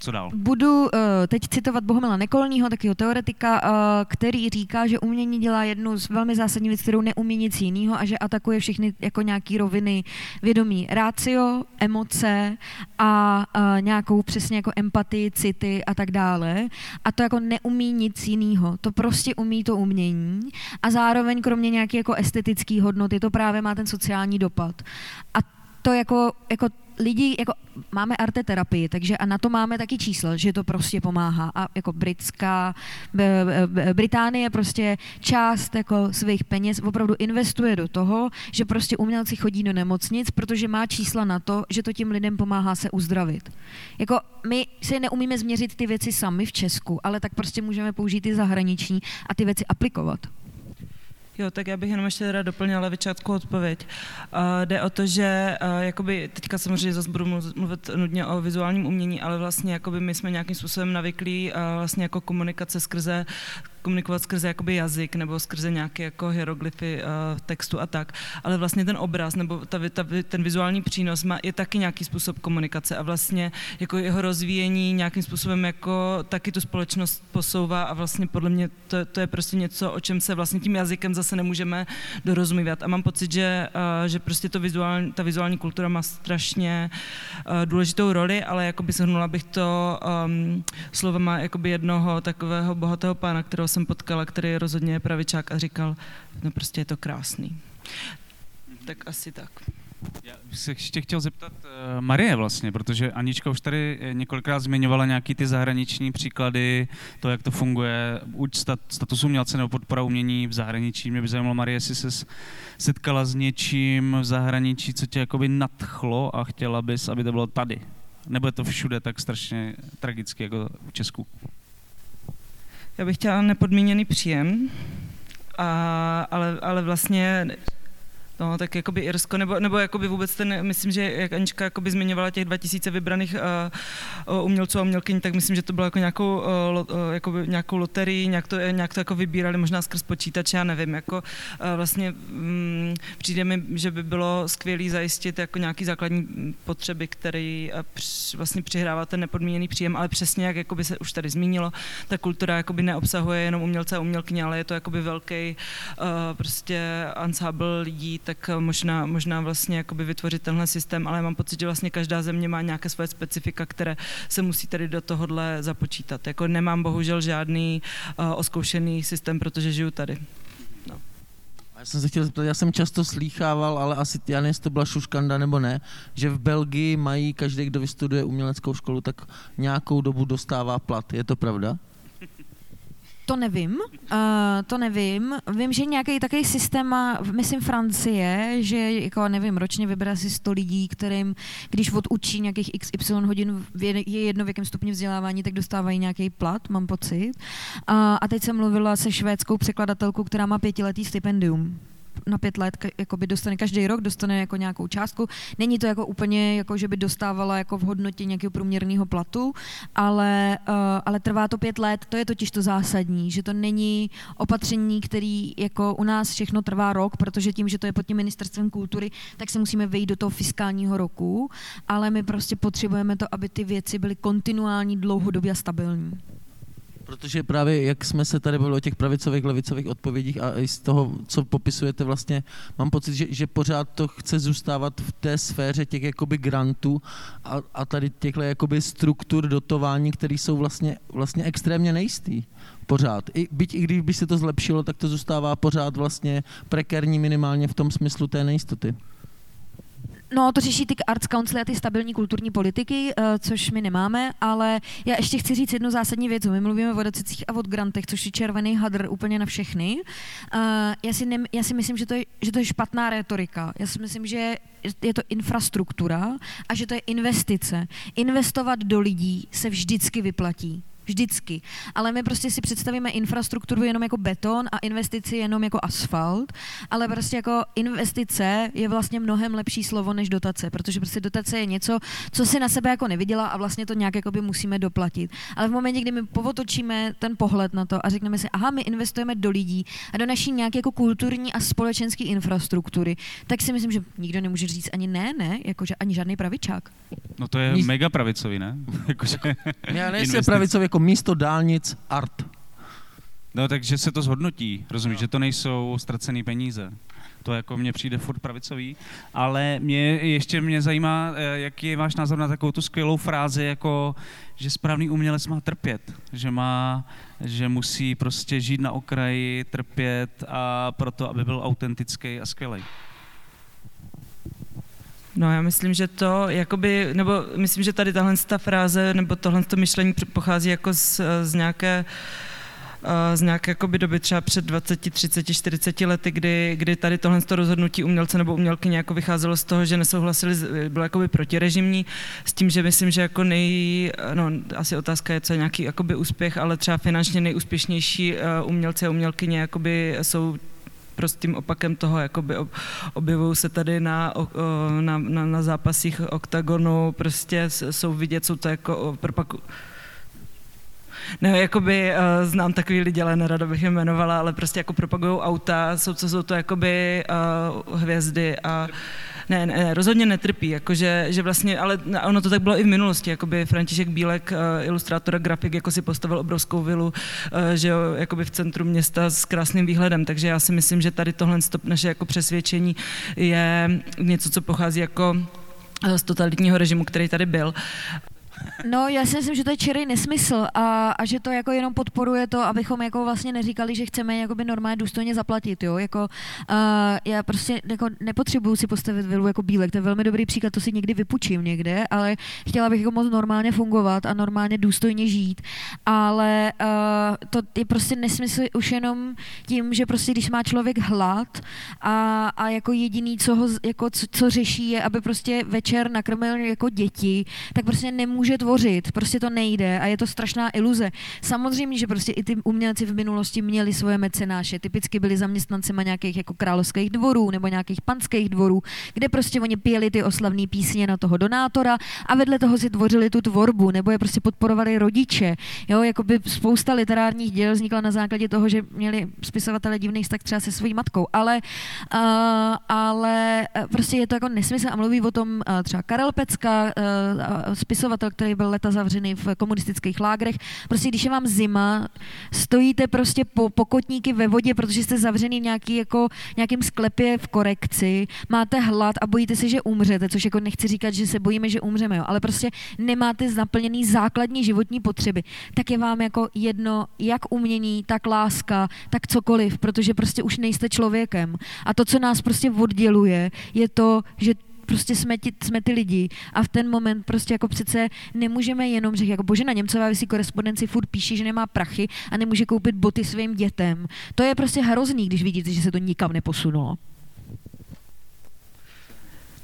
co dál? Budu uh, teď citovat Bohumila Nekolního, takového teoretika, uh, který říká, že umění dělá jednu z velmi zásadní věcí, kterou neumí nic jiného a že atakuje všechny jako nějaký roviny vědomí. Rácio, emoce a uh, nějakou přesně jako empatii, city a tak dále. A to jako neumí nic jiného. To prostě umí to umění a zároveň kromě nějaké jako estetické hodnoty to právě má ten sociální dopad. A to jako, jako lidi, jako máme arte terapii, takže a na to máme taky číslo, že to prostě pomáhá. A jako britská, Británie prostě část jako svých peněz opravdu investuje do toho, že prostě umělci chodí do nemocnic, protože má čísla na to, že to tím lidem pomáhá se uzdravit. Jako my si neumíme změřit ty věci sami v Česku, ale tak prostě můžeme použít ty zahraniční a ty věci aplikovat. Jo, tak já bych jenom ještě teda doplnila levičáckou odpověď. Uh, jde o to, že uh, jakoby, teďka samozřejmě zase budu mluvit nudně o vizuálním umění, ale vlastně jakoby my jsme nějakým způsobem navyklí uh, vlastně jako komunikace skrze komunikovat skrze jakoby jazyk nebo skrze nějaké jako hieroglyfy uh, textu a tak, ale vlastně ten obraz nebo ta, ta, ten vizuální přínos má, je taky nějaký způsob komunikace a vlastně jako jeho rozvíjení nějakým způsobem jako taky tu společnost posouvá a vlastně podle mě to, to je prostě něco, o čem se vlastně tím jazykem zase nemůžeme dorozumívat. A mám pocit, že, uh, že prostě to vizuální, ta vizuální kultura má strašně uh, důležitou roli, ale jakoby shrnula bych to um, slovama jakoby jednoho takového bohatého pána, kterého jsem potkala, který je rozhodně pravičák a říkal, no prostě je to krásný. Tak asi tak. Já bych se ještě chtěl zeptat uh, Marie vlastně, protože Anička už tady eh, několikrát zmiňovala nějaký ty zahraniční příklady, to, jak to funguje, uč stat, status umělce nebo podpora umění v zahraničí. Mě by zajímalo, Marie, jestli se setkala s něčím v zahraničí, co tě jakoby nadchlo a chtěla bys, aby to bylo tady. Nebo je to všude tak strašně tragicky jako v Česku? Já bych chtěla nepodmíněný příjem, a, ale, ale vlastně No, tak jakoby Irsko, nebo, nebo jakoby vůbec ten, myslím, že jak Anička jakoby zmiňovala těch 2000 vybraných uh, umělců a umělkyň, tak myslím, že to bylo jako nějakou, uh, lo, uh, jakoby nějakou loterii, nějak to, nějak to jako vybírali, možná skrz počítač, já nevím, jako uh, vlastně um, přijde mi, že by bylo skvělé zajistit jako nějaký základní potřeby, který uh, při, vlastně přihrává ten nepodmíněný příjem, ale přesně jak jakoby se už tady zmínilo, ta kultura jakoby neobsahuje jenom umělce a umělkyně, ale je to jakoby velký uh, prostě ensemble lidí, tak eh, možná, možná vlastně jakoby vytvořit tenhle systém, ale mám pocit, že vlastně každá země má nějaké svoje specifika, které se musí tady do tohohle započítat. Jako nemám bohužel žádný uh, oskoušený systém, protože žiju tady. No. Já jsem se chtěl zeptat, já jsem často slýchával, ale asi já nevím, to byla šuškanda nebo ne, že v Belgii mají každý, kdo vystuduje uměleckou školu, tak nějakou dobu dostává plat. Je to pravda? To nevím, uh, to nevím. Vím, že nějaký takový systém má, myslím, Francie, že jako nevím, ročně vybere si 100 lidí, kterým, když odučí nějakých XY hodin je jedno v jakém stupni vzdělávání, tak dostávají nějaký plat, mám pocit. Uh, a teď jsem mluvila se švédskou překladatelkou, která má pětiletý stipendium na pět let jakoby dostane každý rok, dostane jako nějakou částku. Není to jako úplně, jako že by dostávala jako v hodnotě nějakého průměrného platu, ale, uh, ale trvá to pět let, to je totiž to zásadní, že to není opatření, který jako u nás všechno trvá rok, protože tím, že to je pod tím ministerstvem kultury, tak se musíme vejít do toho fiskálního roku, ale my prostě potřebujeme to, aby ty věci byly kontinuální, dlouhodobě a stabilní. Protože právě, jak jsme se tady bavili o těch pravicových, levicových odpovědích a i z toho, co popisujete vlastně, mám pocit, že, že pořád to chce zůstávat v té sféře těch jakoby grantů a, a tady těchto jakoby struktur dotování, které jsou vlastně, vlastně extrémně nejistý pořád. I, byť i když by se to zlepšilo, tak to zůstává pořád vlastně prekérní minimálně v tom smyslu té nejistoty. No, to řeší ty Arts Council a ty stabilní kulturní politiky, uh, což my nemáme, ale já ještě chci říct jednu zásadní věc. My mluvíme o dotacích a o grantech, což je červený hadr úplně na všechny. Uh, já, si ne, já si myslím, že to, je, že to je špatná retorika. Já si myslím, že je to infrastruktura a že to je investice. Investovat do lidí se vždycky vyplatí vždycky. Ale my prostě si představíme infrastrukturu jenom jako beton a investici jenom jako asfalt, ale prostě jako investice je vlastně mnohem lepší slovo než dotace, protože prostě dotace je něco, co si na sebe jako neviděla a vlastně to nějak jako by musíme doplatit. Ale v momentě, kdy my povotočíme ten pohled na to a řekneme si, aha, my investujeme do lidí a do naší nějaké jako kulturní a společenské infrastruktury, tak si myslím, že nikdo nemůže říct ani ne, ne, jakože ani žádný pravičák. No to je Míst- mega pravicový, ne? Jakože Já nejsem pravicový jako místo dálnic art. No takže se to zhodnotí, rozumíš, že to nejsou ztracené peníze. To jako mně přijde furt pravicový, ale mě ještě mě zajímá, eh, jaký je váš názor na takovou tu skvělou frázi, jako že správný umělec má trpět, že má, že musí prostě žít na okraji, trpět a proto, aby byl autentický a skvělý. No já myslím, že to, jakoby, nebo myslím, že tady tahle ta fráze, nebo tohle to myšlení pochází jako z, z nějaké eh, z nějaké jakoby doby třeba před 20, 30, 40 lety, kdy, kdy tady tohle to rozhodnutí umělce nebo umělkyně jako vycházelo z toho, že nesouhlasili, bylo jakoby protirežimní, s tím, že myslím, že jako nej, no asi otázka je, co je nějaký jakoby úspěch, ale třeba finančně nejúspěšnější eh, umělci a umělkyně jsou prostým opakem toho, jakoby ob- objevují se tady na, na, na, na zápasích oktagonu, prostě jsou vidět, jsou to jako propaku... Ne, jakoby uh, znám takový lidi, ale nerada bych je jmenovala, ale prostě jako propagují auta, jsou, jsou to jakoby uh, hvězdy a ne, ne, ne, rozhodně netrpí, jakože, že vlastně, ale ono to tak bylo i v minulosti, jakoby František Bílek, uh, ilustrátor a grafik, jako si postavil obrovskou vilu, uh, že jo, jakoby v centru města s krásným výhledem, takže já si myslím, že tady tohle naše jako přesvědčení je něco, co pochází jako eh, z totalitního režimu, který tady byl. No, já si myslím, že to je čirý nesmysl a, a že to jako jenom podporuje to, abychom jako vlastně neříkali, že chceme jakoby normálně důstojně zaplatit, jo, jako uh, já prostě jako nepotřebuju si postavit vilu jako bílek, to je velmi dobrý příklad, to si někdy vypučím někde, ale chtěla bych jako moc normálně fungovat a normálně důstojně žít, ale uh, to je prostě nesmysl už jenom tím, že prostě když má člověk hlad a, a jako jediný, co ho, jako co, co řeší je, aby prostě večer nakrmil jako děti, tak prostě nemůže tvořit, prostě to nejde a je to strašná iluze. Samozřejmě, že prostě i ty umělci v minulosti měli svoje mecenáše, typicky byli zaměstnancema nějakých jako královských dvorů nebo nějakých panských dvorů, kde prostě oni pěli ty oslavné písně na toho donátora a vedle toho si tvořili tu tvorbu, nebo je prostě podporovali rodiče. Jo, jako by spousta literárních děl vznikla na základě toho, že měli spisovatele divný vztah třeba se svojí matkou, ale, uh, ale eh, prostě je to jako nesmysl a mluví o tom uh, třeba Karel Pecka, uh, spisovatel, který byl leta zavřený v komunistických lágrech. Prostě když je vám zima, stojíte prostě po pokotníky ve vodě, protože jste zavřený v nějaký jako, nějakým sklepě v korekci, máte hlad a bojíte se, že umřete, což jako nechci říkat, že se bojíme, že umřeme, jo, ale prostě nemáte naplněný základní životní potřeby, tak je vám jako jedno jak umění, tak láska, tak cokoliv, protože prostě už nejste člověkem. A to, co nás prostě odděluje, je to, že prostě jsme, ti, jsme ty lidi a v ten moment prostě jako přece nemůžeme jenom říct, jako Božena Němcová ve své korespondenci furt píše, že nemá prachy a nemůže koupit boty svým dětem. To je prostě hrozný, když vidíte, že se to nikam neposunulo.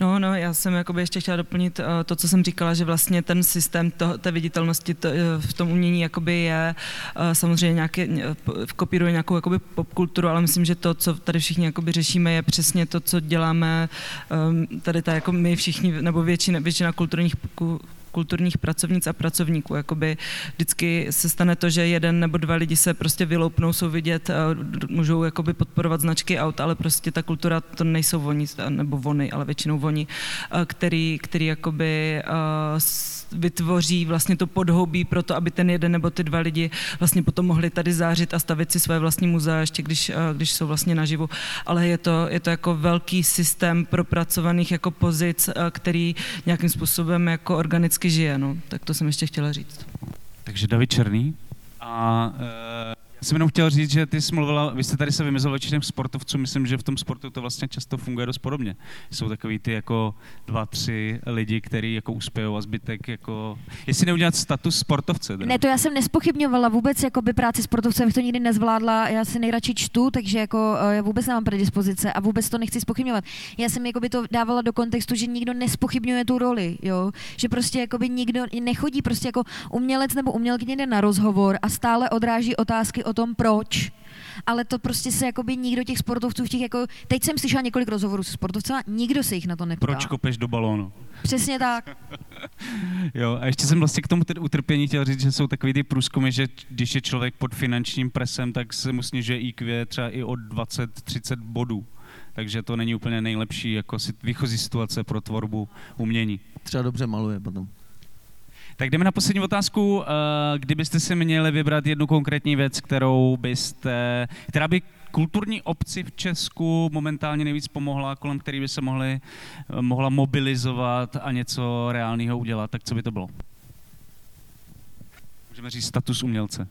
No, no, já jsem jakoby ještě chtěla doplnit uh, to, co jsem říkala, že vlastně ten systém to, té viditelnosti to, uh, v tom umění jakoby je uh, samozřejmě nějaké, kopíruje nějakou jakoby popkulturu, ale myslím, že to, co tady všichni jakoby řešíme, je přesně to, co děláme um, tady ta, jako my všichni, nebo většina, většina kulturních ku, kulturních pracovnic a pracovníků. Jakoby vždycky se stane to, že jeden nebo dva lidi se prostě vyloupnou, jsou vidět, můžou jakoby podporovat značky aut, ale prostě ta kultura to nejsou oni, nebo oni, ale většinou oni, který, který jakoby s- vytvoří vlastně to podhoubí pro to, aby ten jeden nebo ty dva lidi vlastně potom mohli tady zářit a stavit si své vlastní muzea, ještě když, a, když jsou vlastně naživu. Ale je to, je to jako velký systém propracovaných jako pozic, a, který nějakým způsobem jako organicky žije. No. Tak to jsem ještě chtěla říct. Takže David Černý. A uh, jsem jenom chtěl říct, že ty jsi mluvila, vy jste tady se vymezil těm sportovcům, myslím, že v tom sportu to vlastně často funguje dost podobně. Jsou takový ty jako dva, tři lidi, kteří jako uspějou a zbytek jako... Jestli neudělat status sportovce. Ne, to já jsem nespochybňovala vůbec jako by práci sportovce, bych to nikdy nezvládla, já si nejradši čtu, takže jako eh, já vůbec nemám predispozice a vůbec to nechci spochybňovat. Já jsem jako by to dávala do kontextu, že nikdo nespochybňuje tu roli, jo? že prostě jako by nikdo nechodí prostě jako umělec nebo umělkyně na rozhovor a stále odráží otázky o tom, proč ale to prostě se jakoby nikdo těch sportovců v těch jako, teď jsem slyšela několik rozhovorů se sportovcema, nikdo se jich na to neptá. Proč kopeš do balónu? Přesně tak. jo, a ještě jsem vlastně k tomu tedy utrpění chtěl říct, že jsou takový ty průzkumy, že když je člověk pod finančním presem, tak se mu snižuje IQ třeba i o 20-30 bodů. Takže to není úplně nejlepší jako výchozí situace pro tvorbu umění. Třeba dobře maluje potom. Tak jdeme na poslední otázku. Eh, kdybyste si měli vybrat jednu konkrétní věc, kterou byste, která by kulturní obci v Česku momentálně nejvíc pomohla, kolem který by se mohli, eh, mohla mobilizovat a něco reálného udělat, tak co by to bylo? Můžeme říct status umělce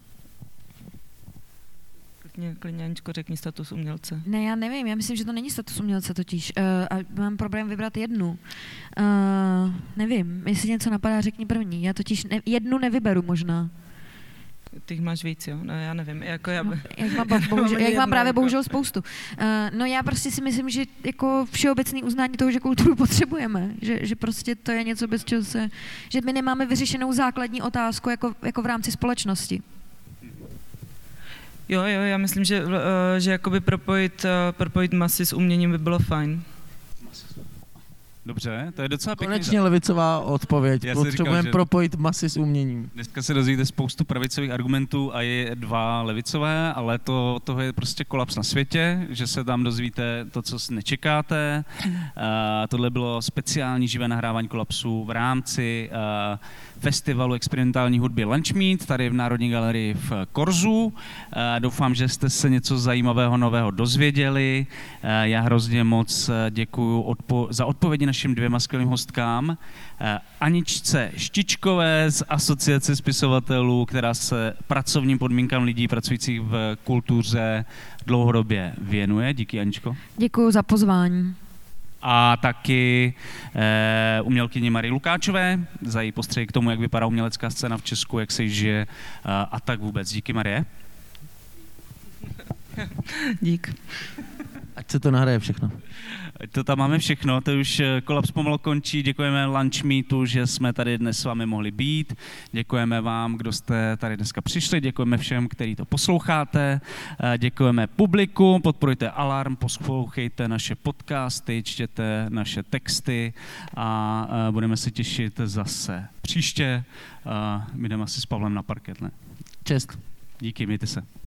klidně, klidně Aničko, řekni status umělce. Ne, já nevím, já myslím, že to není status umělce totiž. Uh, a mám problém vybrat jednu. Uh, nevím, jestli něco napadá, řekni první. Já totiž ne, jednu nevyberu možná. Ty máš víc, jo? No, já nevím. Jako já... no, jak mám, bohužel, jak mám právě jako- bohužel spoustu. Uh, no já prostě si myslím, že jako všeobecný uznání toho, že kulturu potřebujeme, že, že prostě to je něco, bez čeho se, že my nemáme vyřešenou základní otázku jako, jako v rámci společnosti. Jo, jo, já myslím, že, uh, že jakoby propojit, uh, propojit masy s uměním by bylo fajn. Dobře, to je docela pěkný. Konečně levicová odpověď. Potřebujeme propojit masy s uměním. Dneska se dozvíte spoustu pravicových argumentů a je dva levicové, ale to, toho je prostě kolaps na světě, že se tam dozvíte to, co nečekáte. Uh, tohle bylo speciální živé nahrávání kolapsu v rámci uh, festivalu experimentální hudby Lunchmeet tady v Národní galerii v Korzu. Eh, doufám, že jste se něco zajímavého nového dozvěděli. Eh, já hrozně moc eh, děkuji odpo- za odpovědi našim dvěma skvělým hostkám. Aničce Štičkové z Asociace spisovatelů, která se pracovním podmínkám lidí pracujících v kultuře dlouhodobě věnuje. Díky, Aničko. Děkuji za pozvání a taky e, umělkyni Marie Lukáčové za její postřeh k tomu, jak vypadá umělecká scéna v Česku, jak se žije a, a tak vůbec. Díky, Marie. Dík. Ať se to nahraje všechno. To tam máme všechno, to už eh, kolaps pomalu končí. Děkujeme Lunch Meetu, že jsme tady dnes s vámi mohli být. Děkujeme vám, kdo jste tady dneska přišli. Děkujeme všem, kteří to posloucháte. Eh, děkujeme publiku, podporujte Alarm, poslouchejte naše podcasty, čtěte naše texty a eh, budeme se těšit zase příště. My jdeme asi s Pavlem na parket, ne? Čest. Díky, mějte se.